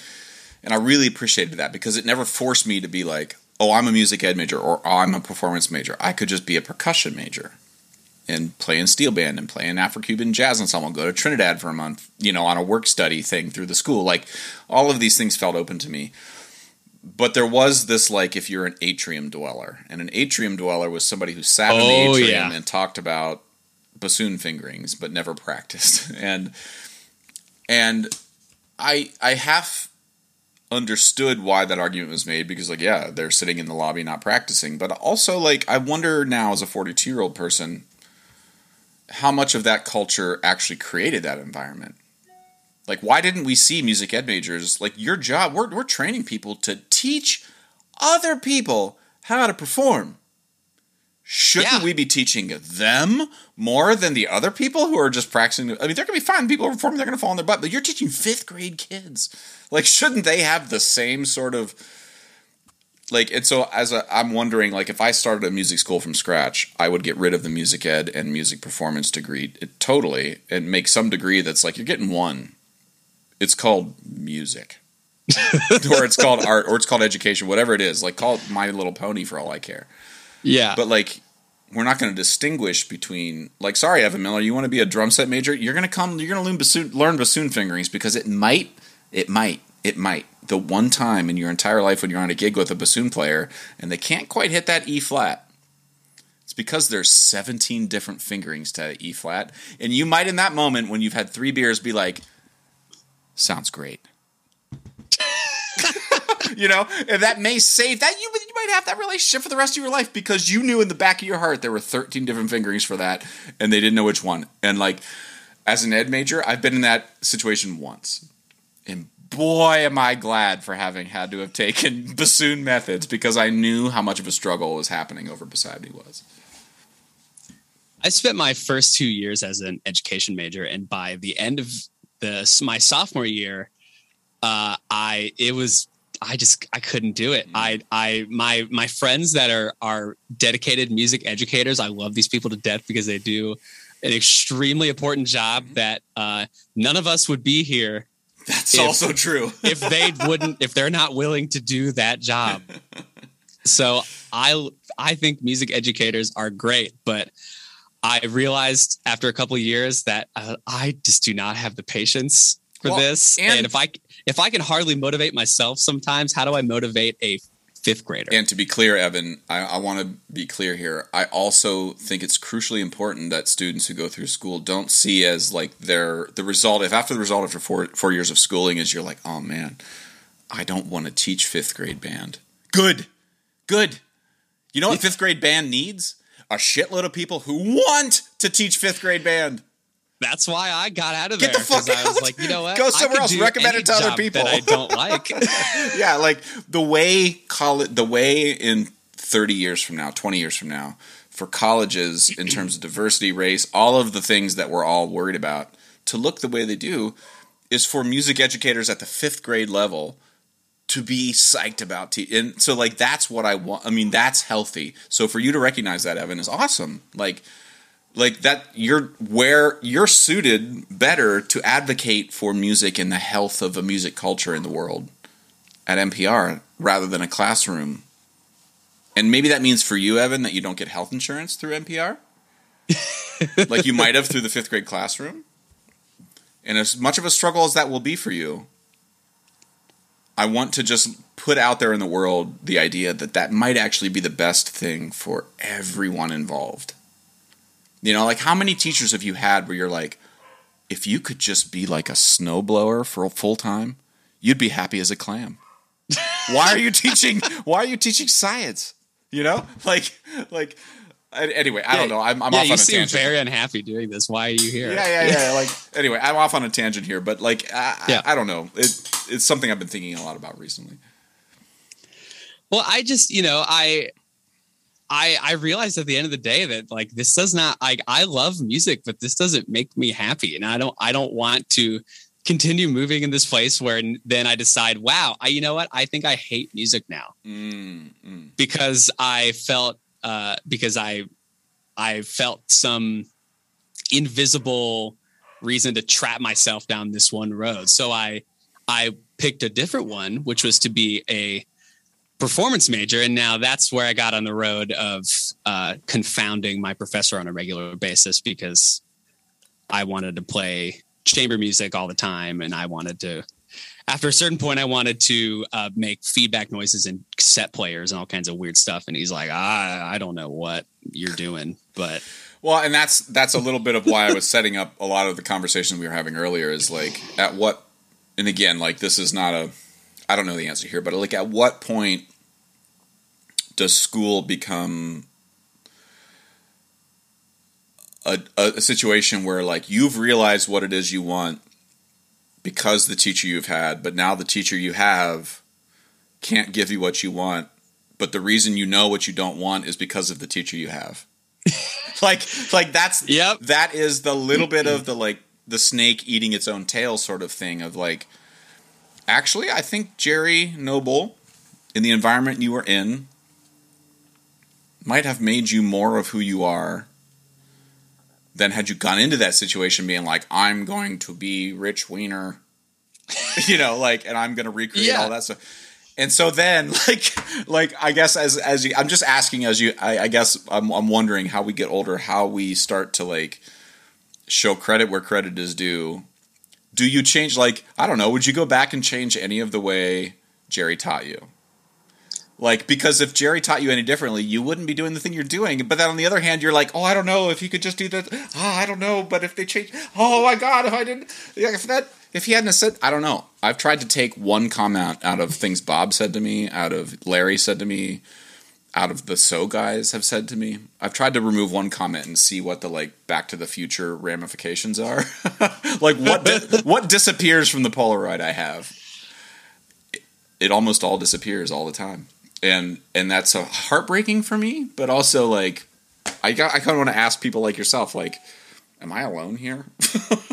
And I really appreciated that because it never forced me to be like, oh, I'm a music ed major or oh, I'm a performance major. I could just be a percussion major and play in steel band and play in Afro-Cuban jazz ensemble, go to Trinidad for a month, you know, on a work study thing through the school. Like all of these things felt open to me. But there was this like if you're an atrium dweller, and an atrium dweller was somebody who sat in the Oh, atrium yeah. and talked about bassoon fingerings, but never practiced. And and I I half understood why that argument was made because like yeah they're sitting in the lobby not practicing but also like i wonder now as a 42 year old person how much of that culture actually created that environment? Like why didn't we see music ed majors? Like your job we're, we're training people to teach other people how to perform. Shouldn't Yeah. we be teaching them more than the other people who are just practicing? I mean they're going to be fine. People are performing they're going to fall on their butt but you're teaching fifth grade kids. Like shouldn't they have the same sort of like and so as a i'm wondering like if i started a music school from scratch i would get rid of the music ed and music performance degree it, totally and make some degree that's like you're getting one. It's called music. Or it's called art or it's called education whatever it is. Like call it my little pony for all i care. Yeah. but like we're not going to distinguish between like sorry evan miller you want to be a drum set major? You're going to come you're going to learn bassoon, learn bassoon fingerings because it might it might it might the one time in your entire life when you're on a gig with a bassoon player and they can't quite hit that e flat it's because there's 17 different fingerings to e flat and you might in that moment when you've had three beers be like sounds great you know, and that may save that you, you might have that relationship for the rest of your life because you knew in the back of your heart there were 13 different fingerings for that and they didn't know which one. And like as an ed major, I've been in that situation once. And boy am I glad for having had to have taken bassoon methods because I knew how much of a struggle was happening over beside me was. I spent my first two years as an education major, and by the end of the my sophomore year, uh, I it was I just I couldn't do it. I I my my friends that are are dedicated music educators, I love these people to death because they do an extremely important job that uh, none of us would be here That's If- also true. if they wouldn't if they're not willing to do that job. So I I think music educators are great, but I realized after a couple of years that uh, I just do not have the patience for Well, this. and- And, if I if I can hardly motivate myself sometimes, how do I motivate a fifth grader? And to be clear, Evan, I, I want to be clear here. I also think it's crucially important that students who go through school don't see as like their the result. If after the result after four four years of schooling is you're like, oh man, I don't want to teach fifth grade band. Good, good. You know what fifth grade band needs? A shitload of people who want to teach fifth grade band. That's why I got out of Get there the fuck 'cause I was out. like, you know what? Go somewhere else. Recommend it to other people. that I don't like. yeah, like the way college, the way in 30 years from now, 20 years from now, for colleges in terms of diversity, race, all of the things that we're all worried about to look the way they do is for music educators at the fifth grade level to be psyched about te- and so like that's what I want I mean that's healthy so for you to recognize that Evan is awesome like like that you're where you're suited better to advocate for music and the health of a music culture in the world at NPR rather than a classroom. And maybe that means for you, Evan, that you don't get health insurance through NPR, like you might have through the fifth grade classroom. And as much of a struggle as that will be for you, I want to just put out there in the world the idea that that might actually be the best thing for everyone involved. You know, like how many teachers have you had where you're like, if you could just be like a snowblower for full time, you'd be happy as a clam. why are you teaching? Why are you teaching science? You know, like, like. Anyway, I don't know. I'm, I'm yeah, off on you a seem tangent. very unhappy doing this. Why are you here? Yeah, yeah, yeah. Like, anyway, I'm off on a tangent here, but like, I, Yeah. I, I don't know. It, it's something I've been thinking a lot about recently. Well, I just, you know, I I I realized at the end of the day that like this does not like I love music, but this doesn't make me happy. And I don't I don't want to continue moving in this place where then I decide, wow, I you know what? I think I hate music now Mm, mm. because I felt uh because I I felt some invisible reason to trap myself down this one road. So I I picked a different one, which was to be a performance major, and now that's where I got on the road of uh, confounding my professor on a regular basis because I wanted to play chamber music all the time, and I wanted to. After a certain point, I wanted to uh, make feedback noises and cassette players and all kinds of weird stuff. And he's like, "I, I don't know what you're doing, but Well, and that's that's a little bit of why I was setting up a lot of the conversation we were having earlier. Is like at what, and again, like this is not a, I don't know the answer here, but like at what point does school become a, a, situation where like you've realized what it is you want because the teacher you've had, but now the teacher you have can't give you what you want, but the reason you know what you don't want is because of the teacher you have. like like that's Yep. that is the little bit of the like the snake eating its own tail sort of thing of like actually I think Jerry Noble in the environment you were in might have made you more of who you are than had you gone into that situation being like I'm going to be Rich Weiner you know like and I'm going to recreate Yeah. all that stuff and so then like like I guess as as you, I'm just asking as you I, I guess I'm I'm wondering how we get older how we start to like show credit where credit is due do you change like I don't know would you go back and change any of the way Jerry taught you? Like because if Jerry taught you any differently you wouldn't be doing the thing you're doing. But then on the other hand you're like oh I don't know if you could just do that oh, I don't know but if they change oh my god if I didn't if that if he hadn't said I don't know. I've tried to take one comment out of things Bob said to me out of Larry said to me out of the so guys have said to me. I've tried to remove one comment and see what the like back to the future ramifications are. Like what di- what disappears from the Polaroid I have? It, it almost all disappears all the time. And and that's a heartbreaking for me but also like I got I kind of want to ask people like yourself like am I alone here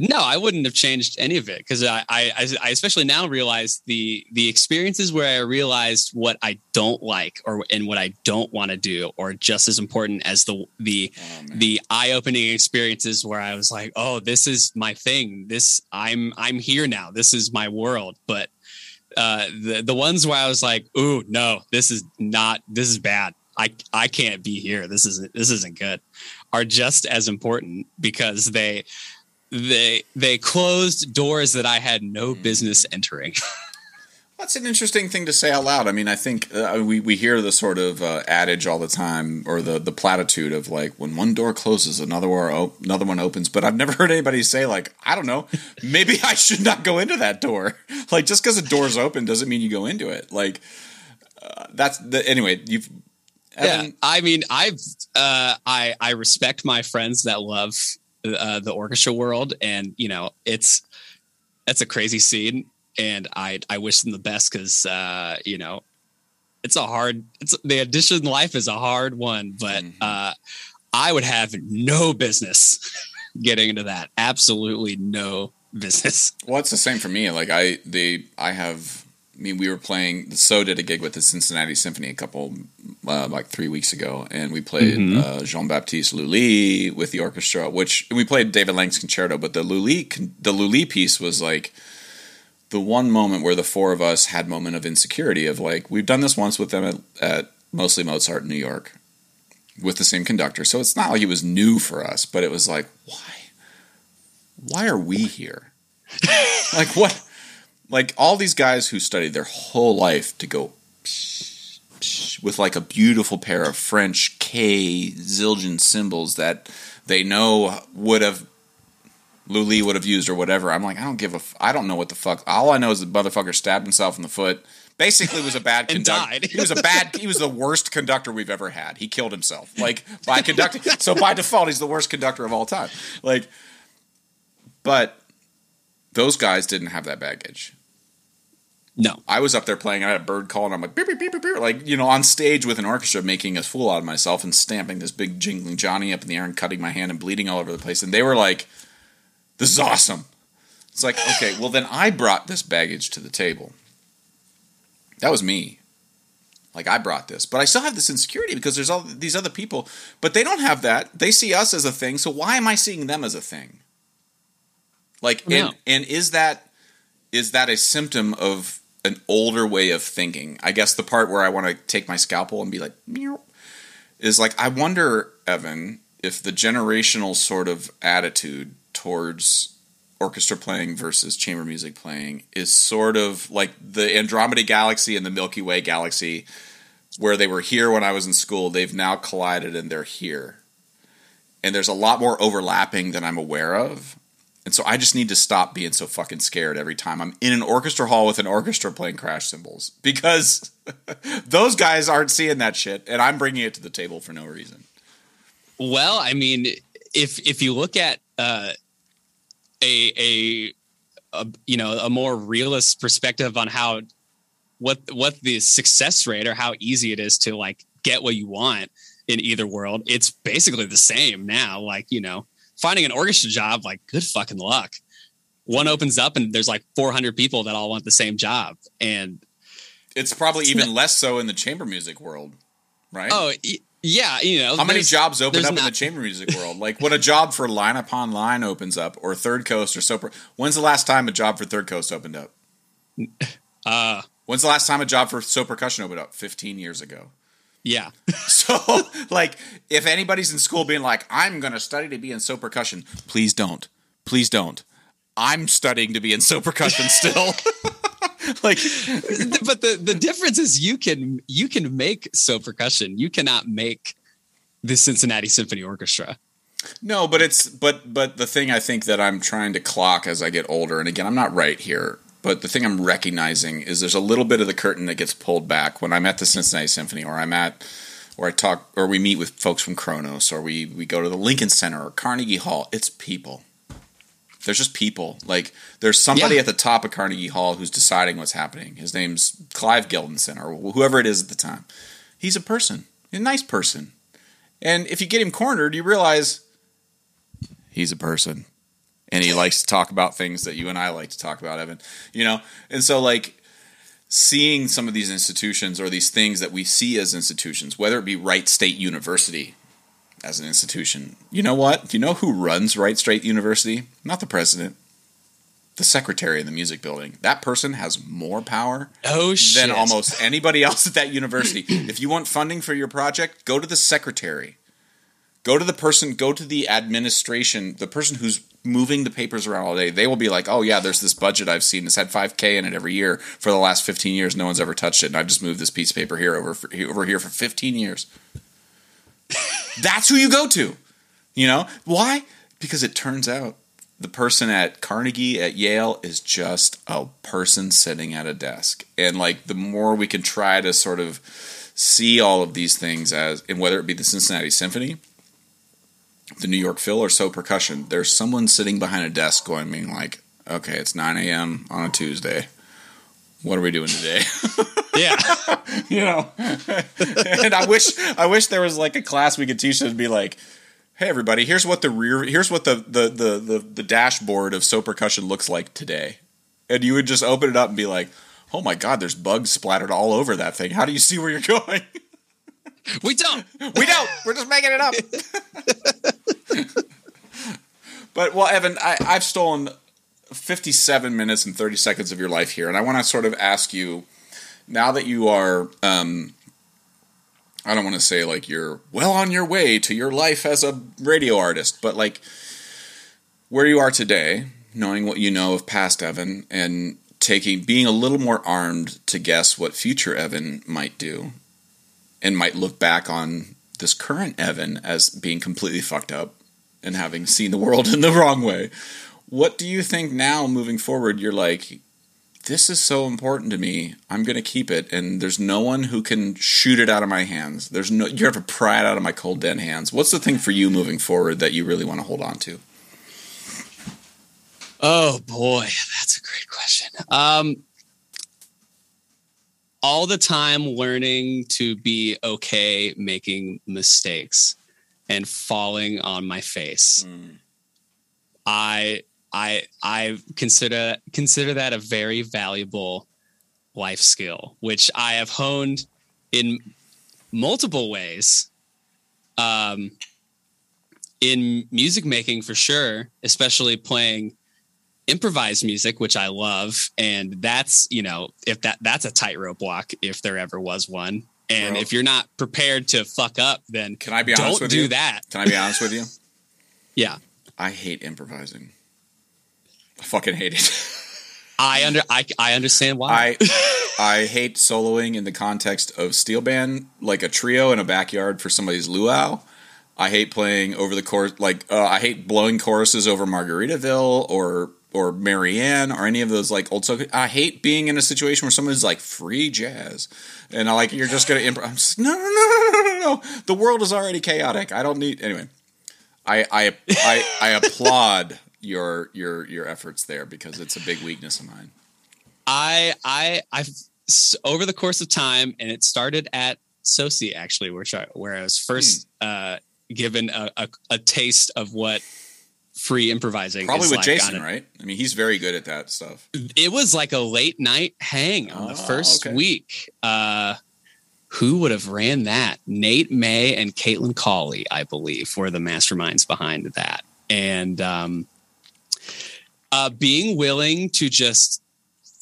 No, I wouldn't have changed any of it because I, I, I especially now realize the the experiences where I realized what I don't like or and what I don't want to do are just as important as the the Oh, the eye opening experiences where I was like, oh, this is my thing. This I'm I'm here now. This is my world. But uh, the the ones where I was like, ooh, no, this is not. This is bad. I I can't be here. This isn't this isn't good. Are just as important because they they they closed doors that I had no business entering. That's an interesting thing to say out loud. I mean, I think uh, we we hear the sort of uh, adage all the time, or the the platitude of like when one door closes, another one op- another one opens. But I've never heard anybody say like, I don't know, maybe I should not go into that door. Like just because a door's open doesn't mean you go into it. Like uh, that's the anyway. You've yeah, I mean, I've uh, I I respect my friends that love uh, the orchestra world, and you know, it's that's a crazy scene, and I I wish them the best because uh, you know, it's a hard. It's the audition life is a hard one, but Mhm. uh, I would have no business getting into that. Absolutely no business. Well, it's the same for me. Like I, they, I have. I mean, we were playing. So did a gig with the Cincinnati Symphony a couple, uh, like three weeks ago, and we played Mhm. uh, Jean Baptiste Lully with the orchestra. Which we played David Lang's concerto, but the Lully, the Lully piece was like the one moment where the four of us had moment of insecurity of like we've done this once with them at, at mostly Mozart in New York with the same conductor. So it's not like it was new for us, but it was like why, why are we here? like what like all these guys who studied their whole life to go with like a beautiful pair of French K zildjian cymbals that they know would have Lully would have used or whatever. I'm like, I don't give a, f- I don't know what the fuck. All I know is the motherfucker stabbed himself in the foot. Basically, was a bad conductor. He was a bad. He was the worst conductor we've ever had. He killed himself, like by conducting. so by default, he's the worst conductor of all time. Like, but those guys didn't have that baggage. No. I was up there playing. I had a bird call, and I'm like, beep, beep, beep, beep, beep, like you know, on stage with an orchestra, making a fool out of myself and stamping this big jingling Johnny up in the air and cutting my hand and bleeding all over the place. And they were like, "This is awesome." It's like, okay, well then I brought this baggage to the table. That was me. Like I brought this, but I still have this insecurity because there's all these other people, but they don't have that. They see us as a thing, so why am I seeing them as a thing? Like, and, and is that is that a symptom of an older way of thinking? I guess the part where I want to take my scalpel and be like, meow, is like I wonder, Evan, if the generational sort of attitude towards orchestra playing versus chamber music playing is sort of like the Andromeda galaxy and the Milky Way galaxy, where they were here when I was in school. They've now collided and they're here. And there's a lot more overlapping than I'm aware of. And so I just need to stop being so fucking scared every time I'm in an orchestra hall with an orchestra playing crash cymbals because those guys aren't seeing that shit and I'm bringing it to the table for no reason. Well, I mean, if if you look at uh, a, a a you know a more realist perspective on how what what the success rate or how easy it is to like get what you want in either world, it's basically the same now. Like you know, finding an orchestra job, like good fucking luck. One opens up and there's like 400 people that all want the same job, and It's probably even less so in the chamber music world, right? oh yeah, you know, How many jobs open up in the chamber music world? Like when a job for Line Upon Line opens up, or Third Coast, or Super. When's the last time a job for Third Coast opened up? Uh, When's the last time a job for So Percussion opened up? Fifteen years ago. Yeah. So, like, if anybody's in school being like, "I'm going to study to be in So Percussion," please don't. Please don't. I'm studying to be in So Percussion still. like, but the the difference is you can you can make so percussion. You cannot make the Cincinnati Symphony Orchestra. No, but it's but but the thing I think that I'm trying to clock as I get older, and again, I'm not right here, but the thing I'm recognizing is there's a little bit of the curtain that gets pulled back when I'm at the Cincinnati Symphony, or I'm at, or I talk, or we meet with folks from Kronos, or we we go to the Lincoln Center or Carnegie Hall. It's people. There's just people. Like there's somebody Yeah. at the top of Carnegie Hall who's deciding what's happening. His name's Clive Gillinson, or whoever it is at the time. He's a person, a nice person, and if you get him cornered, you realize he's a person and he likes to talk about things that you and I like to talk about, Evan. You know, and so like seeing some of these institutions or these things that we see as institutions, whether it be Wright State University as an institution, you know what? Do you know who runs Wright State University? Not the president, the secretary in the music building. That person has more power Oh shit! than almost anybody else at that university. if you want funding for your project, go to the secretary. Go to the person, go to the administration, the person who's moving the papers around all day. They will be like, oh, yeah, there's this budget I've seen. It's had 5K in it every year for the last 15 years. No one's ever touched it. And I've just moved this piece of paper here over, for, over here for 15 years. That's who you go to. You know? Why? Because it turns out the person at Carnegie at Yale is just a person sitting at a desk. And like the more we can try to sort of see all of these things as and whether it be the Cincinnati Symphony, the New York Phil or so percussion, there's someone sitting behind a desk going being like, Okay, it's nine AM on a Tuesday. What are we doing today? yeah, you know. and I wish I wish there was like a class we could teach that be like, hey everybody, here's what the rear here's what the the the the, the dashboard of so percussion looks like today. And you would just open it up and be like, oh my god, there's bugs splattered all over that thing. How do you see where you're going? we don't. we don't. We're just making it up. but well, Evan, I, I've stolen 57 minutes and 30 seconds of your life here, and I want to sort of ask you now that you are. Um, I don't want to say like you're well on your way to your life as a radio artist, but like where you are today, knowing what you know of past Evan, and taking being a little more armed to guess what future Evan might do, and might look back on this current Evan as being completely fucked up and having seen the world in the wrong way. What do you think now, moving forward? You're like, this is so important to me. I'm going to keep it, and there's no one who can shoot it out of my hands. There's no you have to pry it out of my cold dead hands. What's the thing for you moving forward that you really want to hold on to? Oh boy, that's a great question. Um, all the time learning to be okay making mistakes and falling on my face. Mm. I I I consider consider that a very valuable life skill, which I have honed in multiple ways. Um, in music making for sure, especially playing improvised music, which I love, and that's you know if that that's a tightrope walk if there ever was one. And Bro. if you're not prepared to fuck up, then can I be honest don't with do you? that. Can I be honest with you? yeah, I hate improvising. I fucking hate it. I under I, I understand why. I I hate soloing in the context of steel band, like a trio in a backyard for somebody's luau. I hate playing over the course, like uh, I hate blowing choruses over Margaritaville or or Marianne or any of those like old songs. I hate being in a situation where someone's like free jazz, and I like you're just gonna improv. I'm just no no no no no no no. The world is already chaotic. I don't need anyway. I I I, I applaud your your your efforts there because it's a big weakness of mine. I I I've over the course of time, and it started at SoSI actually, which I, where I was first hmm. uh, given a, a, a, taste of what free improvising. Probably with like Jason, right? I mean, he's very good at that stuff. It was like a late night hang on oh, the first okay. week. Uh, who would have ran that? Nate May and Caitlin Cawley, I believe, were the masterminds behind that. And um, uh, being willing to just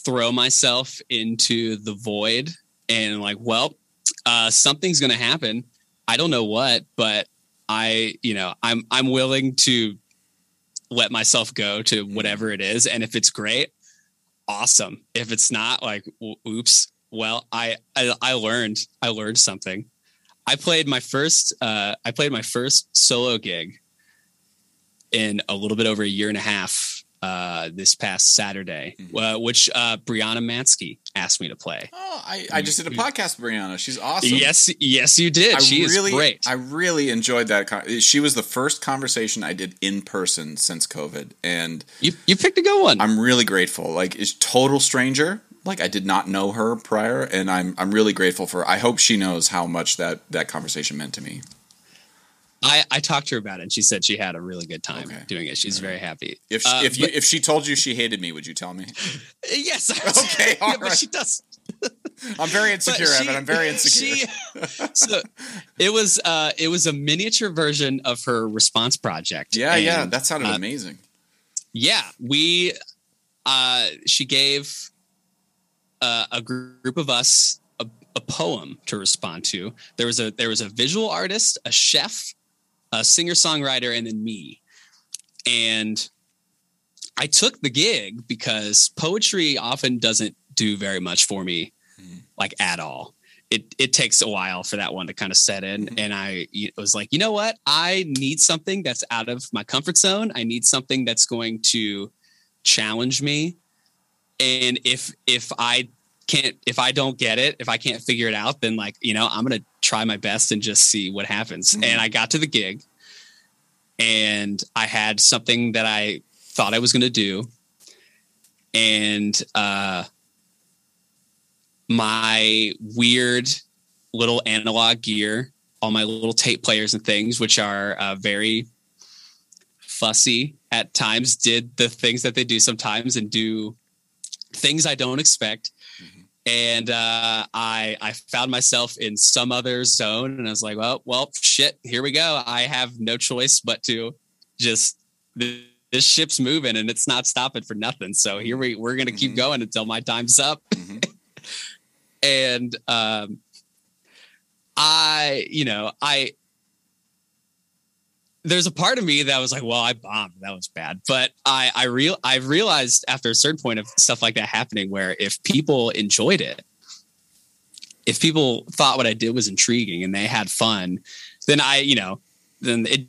throw myself into the void and like, well, uh, something's going to happen. I don't know what, but I, you know, I'm I'm willing to let myself go to whatever it is, and if it's great, awesome. If it's not, like, oops. Well, I I, I learned I learned something. I played my first uh, I played my first solo gig in a little bit over a year and a half uh, this past Saturday, mm-hmm. uh, which uh, Brianna Mansky asked me to play. Oh, I, I just did a podcast with Brianna. She's awesome. Yes, yes, you did. I she really, is great. I really enjoyed that. Con- she was the first conversation I did in person since COVID, and you you picked a good one. I'm really grateful. Like, it's total stranger. Like, I did not know her prior, and I'm I'm really grateful for. Her. I hope she knows how much that that conversation meant to me. I, I talked to her about it and she said she had a really good time okay. doing it. She's very happy. If she, uh, if you but, if she told you she hated me, would you tell me? Yes. Okay. Yeah, right. But she does. I'm very insecure, she, Evan. I'm very insecure. She, so it was uh, it was a miniature version of her response project. Yeah, and, yeah, that sounded uh, amazing. Yeah, we uh, she gave uh, a group of us a, a poem to respond to. There was a there was a visual artist, a chef, a singer songwriter, and then me. And I took the gig because poetry often doesn't do very much for me, mm-hmm. like at all. It it takes a while for that one to kind of set in, mm-hmm. and I was like, you know what? I need something that's out of my comfort zone. I need something that's going to challenge me. And if if I can't if I don't get it, if I can't figure it out, then like, you know, I'm to try my best and just see what happens. Mm-hmm. And I got to the gig and I had something that I thought I was to do. And uh my weird little analog gear, all my little tape players and things, which are uh, very fussy at times, did the things that they do sometimes and do things I don't expect and uh, I I found myself in some other zone, and I was like, well, well, shit, here we go. I have no choice but to just this ship's moving, and it's not stopping for nothing. So here we we're gonna mm-hmm. keep going until my time's up. Mm-hmm. and um, I, you know, I there's a part of me that was like, well, I bombed. That was bad. But I I real I realized after a certain point of stuff like that happening where if people enjoyed it, if people thought what I did was intriguing and they had fun, then I, you know, then it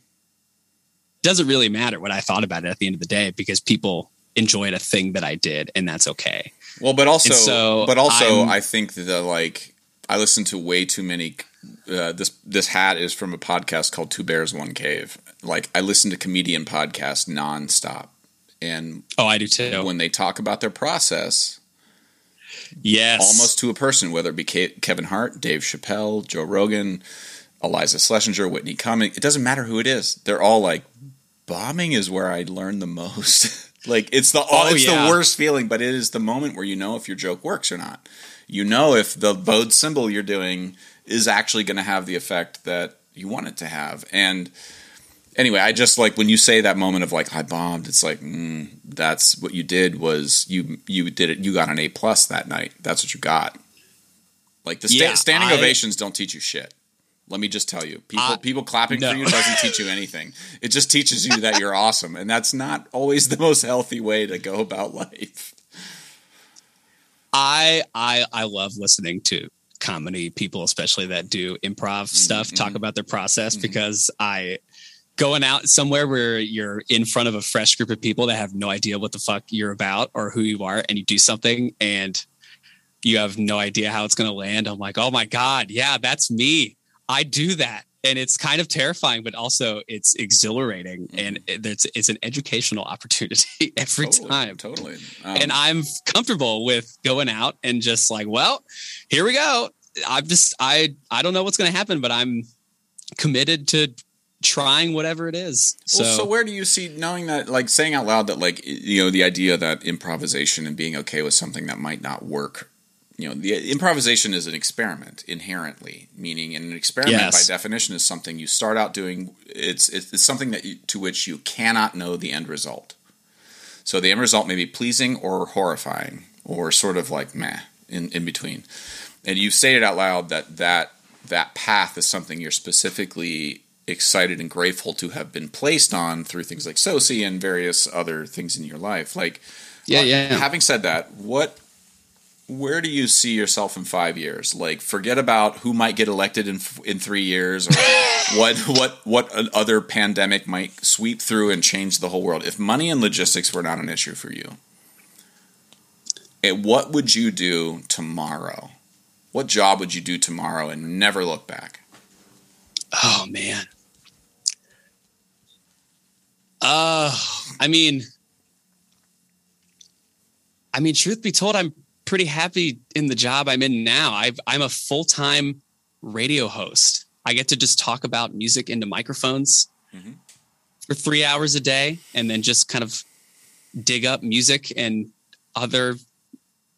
doesn't really matter what I thought about it at the end of the day because people enjoyed a thing that I did and that's okay. Well, but also, so but also, I'm- I think that like I listen to way too many. Uh, this this hat is from a podcast called Two Bears One Cave. Like I listen to comedian podcasts nonstop, and Oh, I do too. when they talk about their process, yes. almost to a person, whether it be Kevin Hart, Dave Chappelle, Joe Rogan, Iliza Shlesinger, Whitney Cummings, it doesn't matter who it is. They're all like, bombing is where I learned the most. like it's the Oh, it's yeah. the worst feeling, but it is the moment where you know if your joke works or not. You know if the bowed cymbal you're doing is actually going to have the effect that you want it to have. And anyway, I just like when you say that moment of like I bombed. It's like mm, that's what you did was you you did it. You got an A plus that night. That's what you got. Like the sta- Yeah, standing I- ovations don't teach you shit. Let me just tell you, people I- people clapping no. for you doesn't teach you anything. It just teaches you that you're awesome, and that's not always the most healthy way to go about life. I I I love listening to comedy people, especially that do improv stuff, talk mhm. about their process Mhm. because I going out somewhere where you're in front of a fresh group of people that have no idea what the fuck you're about or who you are and you do something and you have no idea how it's going to land. I'm like, "Oh my god, yeah, that's me. I do that." And it's kind of terrifying, but also it's exhilarating and it's it's an educational opportunity every totally, time totally. Um, and I'm comfortable with going out and just like, well, here we go. I'm just I I don't know what's going to happen, but I'm committed to trying whatever it is. So, well, so where do you see knowing that, like saying out loud that, like you know, the idea that improvisation and being okay with something that might not work. You know, the improvisation is an experiment inherently, meaning an experiment Yes. by definition is something you start out doing. It's it's, it's something that you, to which you cannot know the end result. So the end result may be pleasing or horrifying or sort of like meh in, in between. And you've stated out loud that that that path is something you're specifically excited and grateful to have been placed on through things like SoSI and various other things in your life. Like, yeah, uh, yeah. Having said that, what, where do you see yourself in five years? Like, forget about who might get elected in in three years, or what what what an other pandemic might sweep through and change the whole world. If money and logistics were not an issue for you, eh, what would you do tomorrow? What job would you do tomorrow and never look back? Oh man. Uh I mean I mean truth be told I'm pretty happy in the job I'm in now. I've, I'm a full-time radio host. I get to just talk about music into microphones Mhm. for 3 hours a day and then just kind of dig up music and other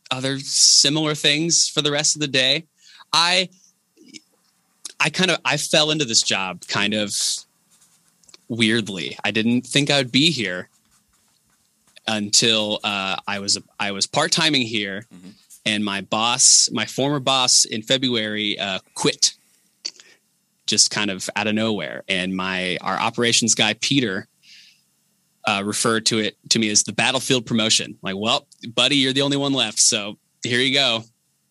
other similar things for the rest of the day. I I kind of I fell into this job kind of weirdly. I didn't think I would be here until uh, I was I was part timing here, Mhm. and my boss, my former boss, in February uh, quit, just kind of out of nowhere. And my our operations guy Peter uh, referred to it to me as the battlefield promotion. Like, well, buddy, you're the only one left, so here you go.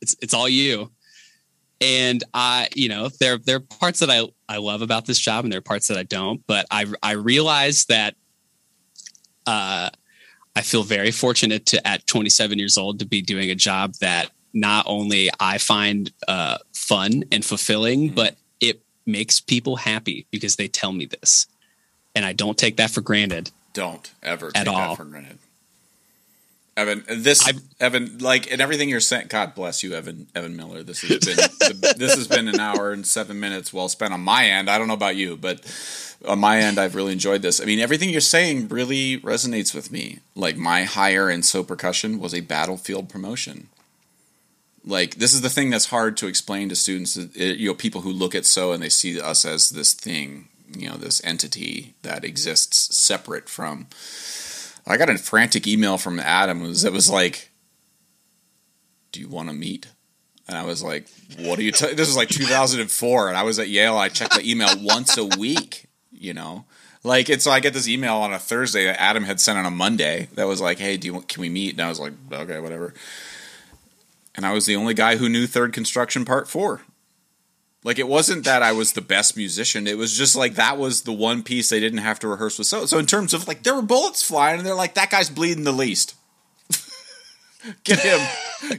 It's it's all you and I, you know, there there are parts that I I love about this job, and there are parts that I don't. But I I realize that uh, I feel very fortunate to at 27 years old to be doing a job that not only I find uh, fun and fulfilling, Mhm. but it makes people happy because they tell me this, and I don't take that for granted. Don't ever At take all. that for granted. Evan, this I've- Evan, like, and everything you're saying. God bless you, Evan. Evan Miller. This has been this has been an hour and seven minutes well spent on my end. I don't know about you, but on my end, I've really enjoyed this. I mean, everything you're saying really resonates with me. Like my hire in Sō Percussion was a battlefield promotion. Like this is the thing that's hard to explain to students. Uh, it- you know, people who look at so and they see us as this thing. You know, this entity that exists separate from I got a frantic email from Adam. It was, like, "Do you want to meet?" And I was like, "What are you?" T-? This was like 2004, and I was at Yale. I checked the email once a week. You know, Like it's so I get this email on a Thursday that Adam had sent on a Monday that was like, "Hey, do you want, can we meet?" And I was like, "Okay, whatever." And I was the only guy who knew Third Construction Part Four. Like it wasn't that I was the best musician. It was just like that was the one piece they didn't have to rehearse with. So so in terms of like there were bullets flying and they're like that guy's bleeding the least. get him,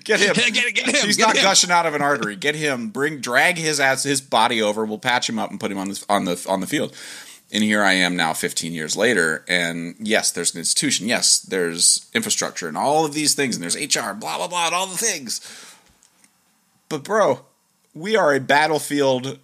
get him. Get, get, get him. He's get not him. gushing out of an artery. Get him. Bring drag his ass his body over. We'll patch him up and put him on the on the on the field. And here I am now, 15 years later, and yes, there's an institution. Yes, there's infrastructure and all of these things, and there's HR, blah blah blah, and all the things. But bro, we are a battlefield.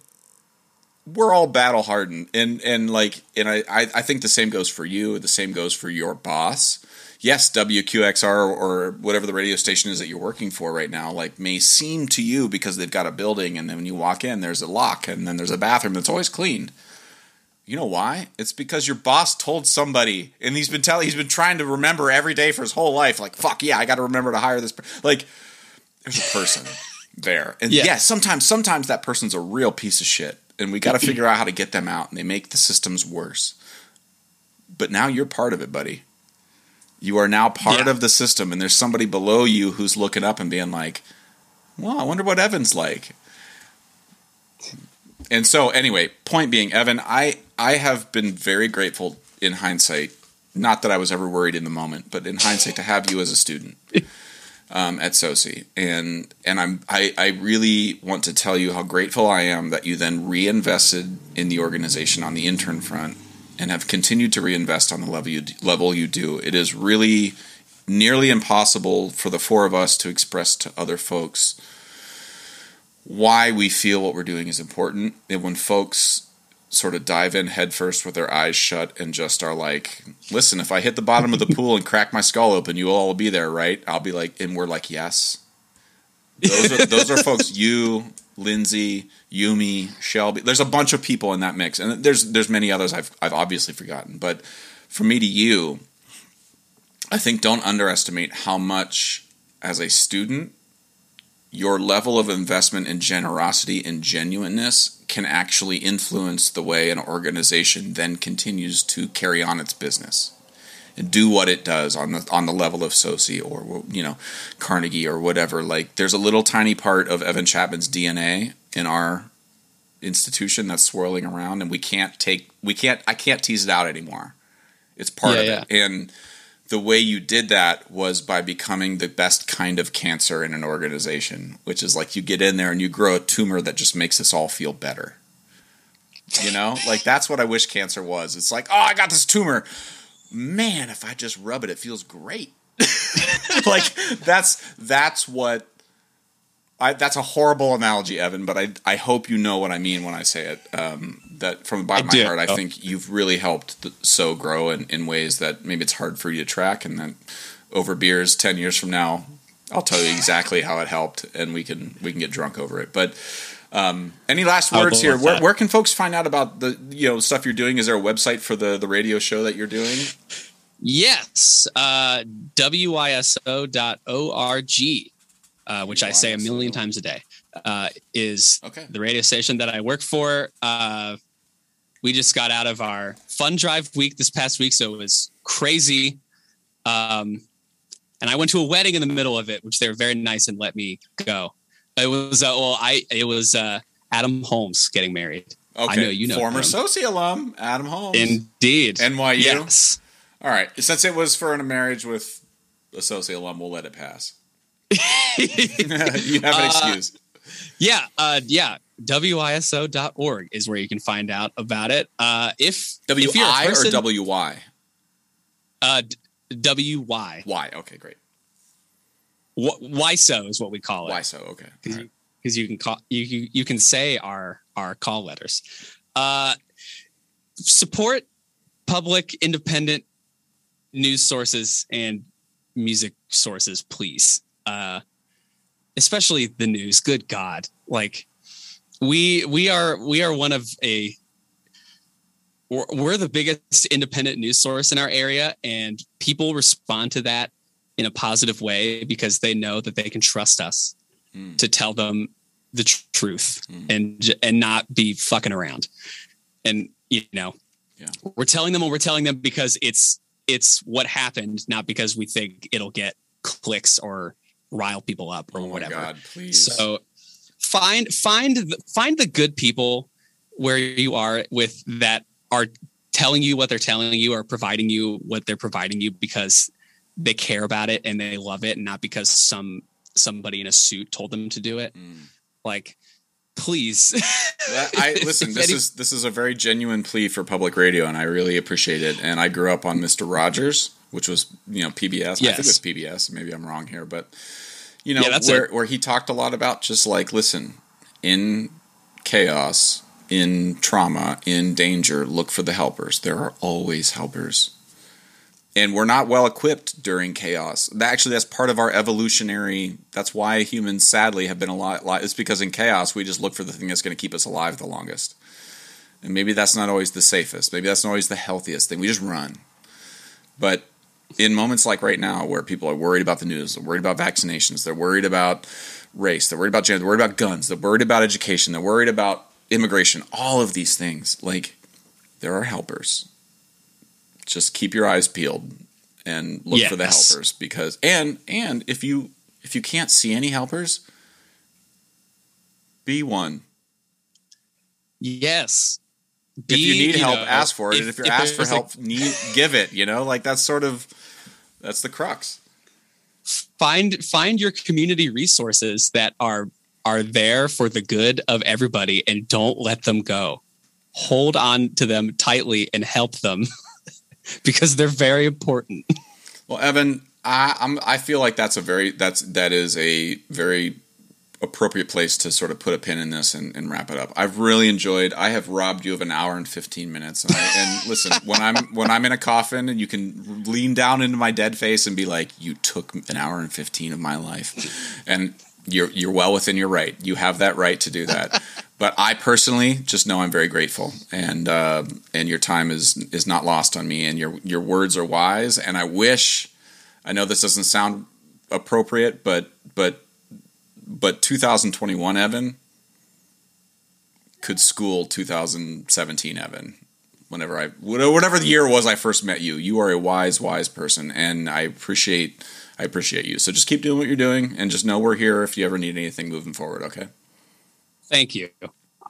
We're all battle hardened, and and like, and I I think the same goes for you. The same goes for your boss yes, WQXR or whatever the radio station is that you're working for right now, like may seem to you because they've got a building and then when you walk in, there's a lock and then there's a bathroom that's always cleaned. You know why? It's because your boss told somebody, and he's been telling, he's been trying to remember every day for his whole life. Like, fuck yeah, I got to remember to hire this. Per-. Like, there's a person there, and Yeah. yeah, sometimes, sometimes that person's a real piece of shit, and we got to figure out how to get them out, and they make the systems worse. But now you're part of it, buddy. You are now part Yeah. of the system, and there's somebody below you who's looking up and being like, "Well, I wonder what Evan's like." And so, anyway, point being, Evan, I I have been very grateful in hindsight. Not that I was ever worried in the moment, but in hindsight, to have you as a student um, at SoSI, and and I'm I, I really want to tell you how grateful I am that you then reinvested in the organization on the intern front and have continued to reinvest on the level you level you do. It is really nearly impossible for the four of us to express to other folks why we feel what we're doing is important. And when folks sort of dive in headfirst with their eyes shut and just are like, listen, if I hit the bottom of the pool and crack my skull open, you all will be there, right? I'll be like, and we're like, yes. Those are, those are folks, you, Lindsay, Yumi, Shelby. There's a bunch of people in that mix. And there's there's many others I've I've obviously forgotten. But from me to you, I think don't underestimate how much as a student your level of investment in generosity and genuineness can actually influence the way an organization then continues to carry on its business and do what it does on the on the level of SoSI or you know Carnegie or whatever. Like there's a little tiny part of Evan Chapman's DNA in our institution that's swirling around, and we can't take we can't I can't tease it out anymore. It's part Yeah, of yeah. it, and the way you did that was by becoming the best kind of cancer in an organization, which is like you get in there and you grow a tumor that just makes us all feel better. You know, like that's what I wish cancer was. It's like, oh, I got this tumor. Man, if I just rub it, it feels great. like that's that's what I, that's a horrible analogy, Evan, but I I hope you know what I mean when I say it. Um, that from the bottom I of my heart, I think you've really helped the, so grow in, in ways that maybe it's hard for you to track, and then over beers ten years from now, I'll tell you exactly how it helped, and we can we can get drunk over it. But um, any last words here? Where, where can folks find out about the you know stuff you're doing? Is there a website for the the radio show that you're doing? Yes, uh, wyso.org, uh, which I say a million times a day, uh, is Okay. the radio station that I work for. Uh, we just got out of our fun drive week this past week, so it was crazy. Um, and I went to a wedding in the middle of it, which they were very nice and let me go. It was uh, well, I it was uh, Adam Holmes getting married. Okay, know you know former him. SoSI alum Adam Holmes, Indeed, NYU. Yes. All right. Since it was for a marriage with a SoSI alum, we'll let it pass. you have an Uh, excuse. Yeah, uh, yeah. WYSO.org is where you can find out about it. Uh, if W if you're or person- W Y? uh, d- WY Y. Okay, great. W- WISO is what we call it Y so okay. Because right. you, you can call you, you you can say our our call letters. Uh, support public independent news sources and music sources, please. Uh, especially the news. Good God, like we we are we are one of a we're, we're the biggest independent news source in our area, and people respond to that in a positive way because they know that they can trust us Mm. to tell them the tr- truth Mm. and and not be fucking around. And you know, Yeah. We're telling them what we're telling them because it's it's what happened, not because we think it'll get clicks or rile people up or oh whatever. God, please. So find find the, find the good people where you are with that are telling you what they're telling you or providing you what they're providing you because they care about it and they love it and not because some somebody in a suit told them to do it. Mm. Like please. I listen. This is this is a very genuine plea for public radio, and I really appreciate it. And I grew up on Mister Rogers, which was you know PBS. I think Yes. it was PBS. Maybe I'm wrong here, but you know Yeah, where it. where he talked a lot about just like listen in chaos, in trauma, in danger, look for the helpers. There are always helpers. And we're not well equipped during chaos. That- Actually, that's part of our evolutionary. That's why humans, sadly, have been a lot. lot it's because in chaos, we just look for the thing that's going to keep us alive the longest. And maybe that's not always the safest. Maybe that's not always the healthiest thing. We just run. But in moments like right now, where people are worried about the news, they're worried about vaccinations, they're worried about race, they're worried about gender, they're worried about guns, they're worried about education, they're worried about immigration, all of these things, like there are helpers. Just keep your eyes peeled and look for the helpers because and and if you if you can't see any helpers, be one. yes. if you need help, know, ask for it. and if you're asked for a- help, need give it. You know, like that's sort of that's the crux. find find your community resources that are are there for the good of everybody and don't let them go hold on to them tightly and help them because they're very important Well, Evan, I, I'm I feel like that's a very that's that is a very appropriate place to sort of put a pin in this and, and wrap it up. I've really enjoyed. I have robbed you of an hour and fifteen minutes. And, I, and listen, when I'm when I'm in a coffin and you can lean down into my dead face and be like, "You took an hour and fifteen of my life," and you're you're well within your right. You have that right to do that. But I personally just know I'm very grateful, and uh, and your time is is not lost on me, and your your words are wise. And I wish, I know this doesn't sound appropriate, but but but 2021 Evan could school 2017 Evan. Whenever I whatever the year was I first met you, you are a wise wise person, and I appreciate I appreciate you. So just keep doing what you're doing, and just know we're here if you ever need anything moving forward. Okay. thank you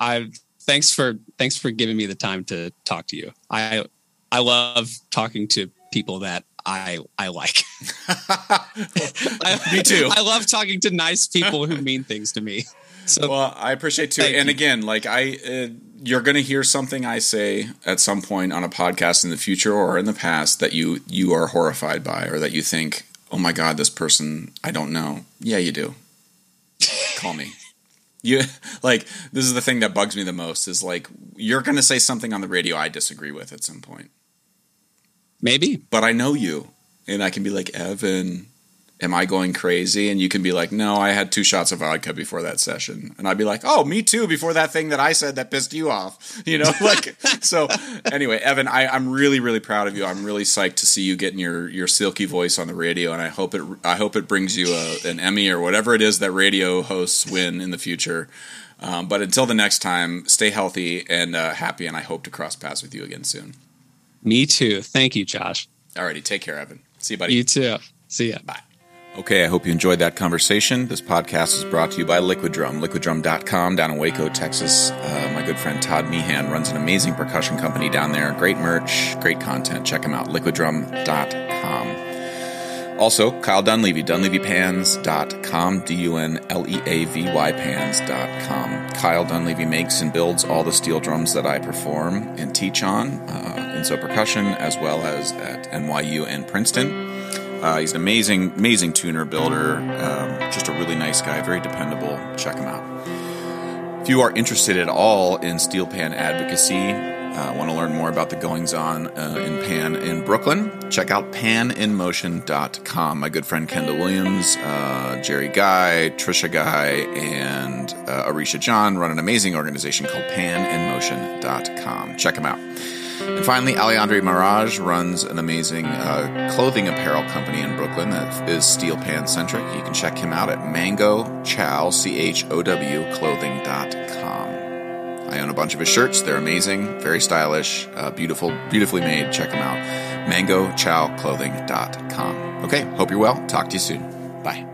i thanks for thanks for giving me the time to talk to you i i love talking to people that i i like Me too. i love talking to nice people who mean things to me so Well, I appreciate too. And you. again, like I, uh, you're going to hear something I say at some point on a podcast in the future or in the past that you you are horrified by, or that you think, "Oh my God, this person I don't know." Yeah, you do. Call me. You like this is the thing that bugs me the most is like you're going to say something on the radio I disagree with at some point, maybe but I know you, and I can be like, Evan. Am I going crazy? And you can be like, no, I had two shots of vodka before that session. And I'd be like, oh, me too, before that thing that I said that pissed you off. You know, like, so anyway, Evan, I, I'm really, really proud of you. I'm really psyched to see you getting your, your silky voice on the radio. And I hope it, I hope it brings you a, an Emmy or whatever it is that radio hosts win in the future. Um, but until the next time, stay healthy and uh, happy. And I hope to cross paths with you again soon. Me too thank you josh Alrighty, take care, Evan. See you, buddy. you too see ya Bye. Okay, I hope you enjoyed that conversation. This podcast is brought to you by Liquid Drum, liquiddrum.com down in Waco, Texas. Uh, my good friend Todd Meehan runs an amazing percussion company down there. Great merch, great content. Check him out, liquiddrum.com. Also, Kyle Dunleavy, dunleavypans.com, D U N L E A V Y pans.com. Kyle Dunleavy makes and builds all the steel drums that I perform and teach on uh, in Sō Percussion, as well as at NYU and Princeton. Uh, he's an amazing, amazing tuner, builder, um, just a really nice guy, very dependable. Check him out. If you are interested at all in steel pan advocacy, uh, want to learn more about the goings on uh, in pan in Brooklyn, check out paninmotion.com. My good friend Kendall Williams, uh, Jerry Guy, Trisha Guy, and uh, Arisha John run an amazing organization called paninmotion.com. Check them out. And finally, Alejandre Mirage runs an amazing uh, clothing apparel company in Brooklyn that is steel pan centric. You can check him out at Mango Chow, C H O W, clothing.com. I own a bunch of his shirts. They're amazing, very stylish, uh, beautiful, beautifully made. Check them out. MangoChowClothing.com. Okay, hope you're well. Talk to you soon. Bye.